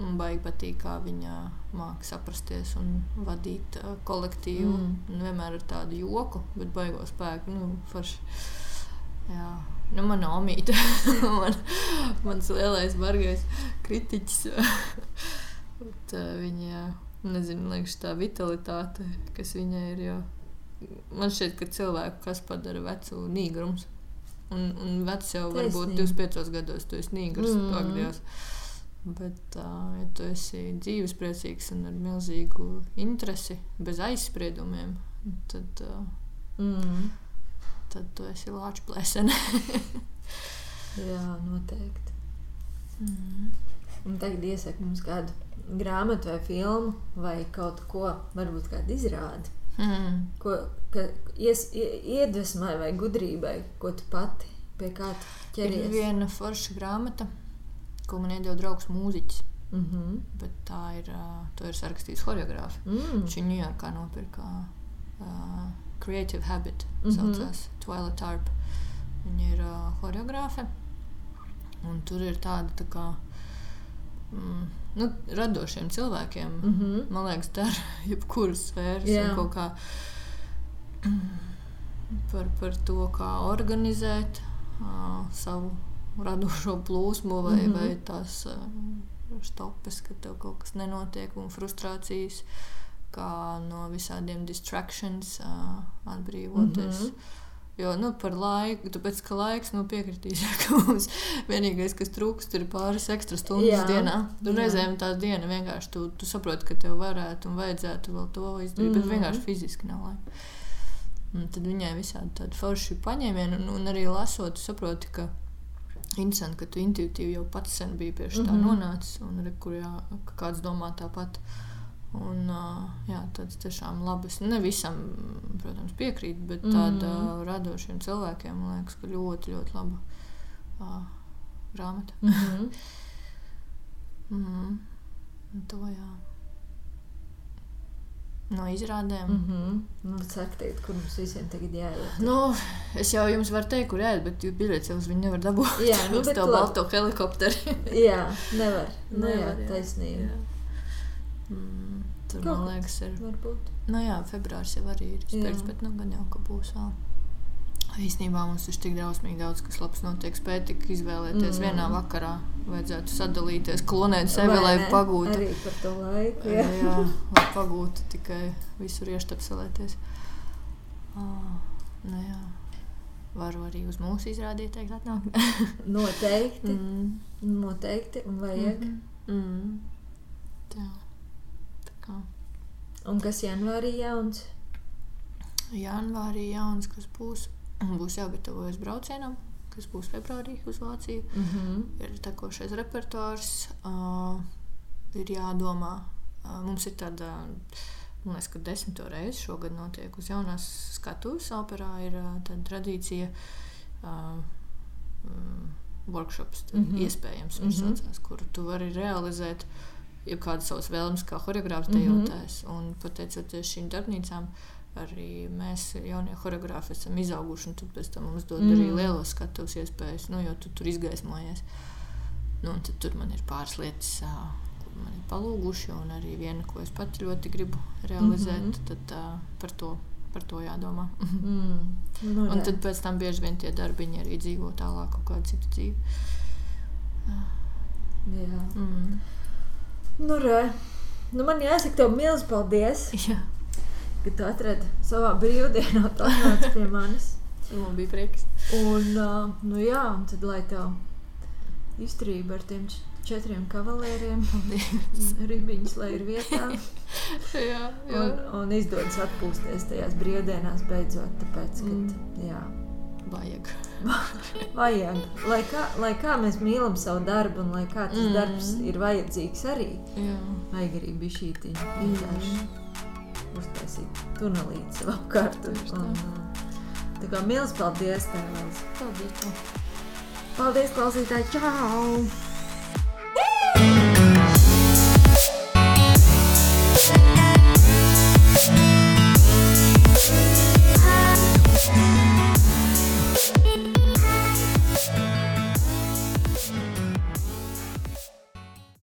Man baigi patīk, kā viņa māca saprasties un vadīt uh, kolektīvu. Mm. Vienmēr ar tādu joku, bet baigo spēku. Nu, forši. Jā. Nu, mana omīte, man, mans lielais, bargais kritiķis. bet, uh, viņa, nezinu, liekas, tā vitalitāte, kas viņai ir. Jo man šķiet, ka cilvēku kas padara vecu nīgrums. Un, un vecs jau varbūt 25 gados, tu esi nīgrs. Mm. Pagdies. Bet, uh, ja tu esi dzīvespriecīgs un ar milzīgu interesi, bez aizspriedumiem, tad, uh, mm. tad tu esi lāču plēsene. Jā, noteikti. Mm. Un tagad iesaku mums kādu grāmatu vai filmu vai kaut ko, varbūt kādu izrādi. Mm. Ko ies, iedvesmai vai gudrībai, ko tu pati pie kā ķeries? Ir viena forša grāmata ko man iedod draugs mūziķis. Mm -hmm. Bet tā ir, uh, to ir sarakstījis choreogrāfs. Mm. Viņš viņu Ņujorkā nopirka uh, Creative Habit, mm -hmm. saucās Twilight Tarp. Viņa ir uh, choreogrāfe. Un tur ir tāda tā kā mm, nu, radošiem cilvēkiem, mm -hmm. man liekas, dara jebkuras sfēras yeah. kā par, par to, kā organizēt uh, savu radošo plūsmu vai, mm -hmm. vai tās uh, stopes, ka tev kaut kas nenotiek un frustrācijas, kā no visādiem distractions uh, atbrīvoties. Mm -hmm. Jo nu, par laiku, tāpēc ka laiks nu, piekritīs, ka mums vienīgais, kas trūkst, ir pāris ekstra stundas jā, dienā. Tu reizēm tā diena vienkārši tu, tu saproti, ka tev varētu un vajadzētu vēl to izdarīt, mm -hmm. bet mhm. vienkārši fiziski nav laika. Un tad viņai visādi tādi forši paņēmieni, un, un arī lasot, saproti, ka Interesanti, ka tu intuitīvi jau pats sen biji pie tā mm -hmm. nonācis, un arī kur jā, kāds domā tāpat. Un, jā, tāds tiešām labs. Ne visam, protams, piekrīt, bet tāda mm -hmm. radošiem cilvēkiem man liekas, ka ļoti, ļoti laba uh, grāmata. Mm -hmm. mm -hmm. To jā no izrādēm. Mm -hmm. nu, Sakiet, kur mums visiem tagad jāiet? Nu, es jau jums varu teikt, kur jāiet, bet jūs biļetes jau uz viņu nevar dabūt. Jā, nu, to balto helikopteri. jā, nevar. Nu, nevar jā, taisnība. Jā. Mm, tur, Kaut man liekas, ir. Varbūt. Nu jā, februārs jau arī ir spērts, bet nu gan jau, ka būs vēl. Īsnībā mums ir tik drausmīgi daudz, kas labs notiek. Spēj tik izvēlēties mm. vienā vakarā. Vajadzētu sadalīties, klonēt sevi, Vai lai ne? pagūtu. Arī par to laiku. Jā, jā lai pagūtu tikai visur ieštapselēties. Oh, nu jā. Varu arī uz mūsu izrādīt, teikt, atnākt. Noteikti. Mm. Noteikti. Un vajag. Mm. Mm. Tā. Tā kā. Un kas janvārī jauns? Janvārī jauns, kas būs būs jāgatavojas braucienam, kas būs februārī uz Vāciju. Mm -hmm. Ir tekošais repertuārs. Uh, ir jādomā. Mums ir tāda, man liekas, ka desmito reizi šogad notiek uz jaunās skatuves operā. Ir tāda tradīcija. Uh, workshops, mm -hmm. iespējams, mm -hmm. saucās, kuru tu vari realizēt jau kādas savas vēlmes, kā choreogrāfs dejotājs. Mm -hmm. Un pateicoties šīm darbnīcām, arī mēs, jaunie choreogrāfi, esam izauguši. Tad mums dod mm arī lielas skatuves iespējas, nu, jo tu tur izgaismojies. Nu, tad tur man ir pāris lietas. Uh, man ir palūguši, un arī viena, ko es pati ļoti gribu realizēt, mm -hmm. tad uh, par, to, par to jādomā. mm. Nu, un tad pēc tam bieži vien tie darbiņi arī dzīvo tālāk kaut kādu citu dzīvi. Jā. Mm. Nu, re. Nu, man jāsaka, tev milzīgi paldies, Jā. Ka tu atradi savā brīvdienā to atnāc pie manis. Man bija prieks. Un, uh, nu jā, un tad lai tev izturība ar tiem četriem kavalēriem. Ribiņas, lai ir vietā. jā, jā. Un, un izdodas atpūsties tajās brīvdienās beidzot, tāpēc, ka, mm. jā. Vajag. vajag. Lai kā, lai kā mēs mīlam savu darbu, un lai kā tas mm. darbs ir vajadzīgs arī, jā. vajag arī bija šī vienkārši mm uztaisīt tunelīti savu kārtu. Un, tā kā milz paldies, Tēlēns. Paldies. Paldies, klausītāji. Čau! Yeah.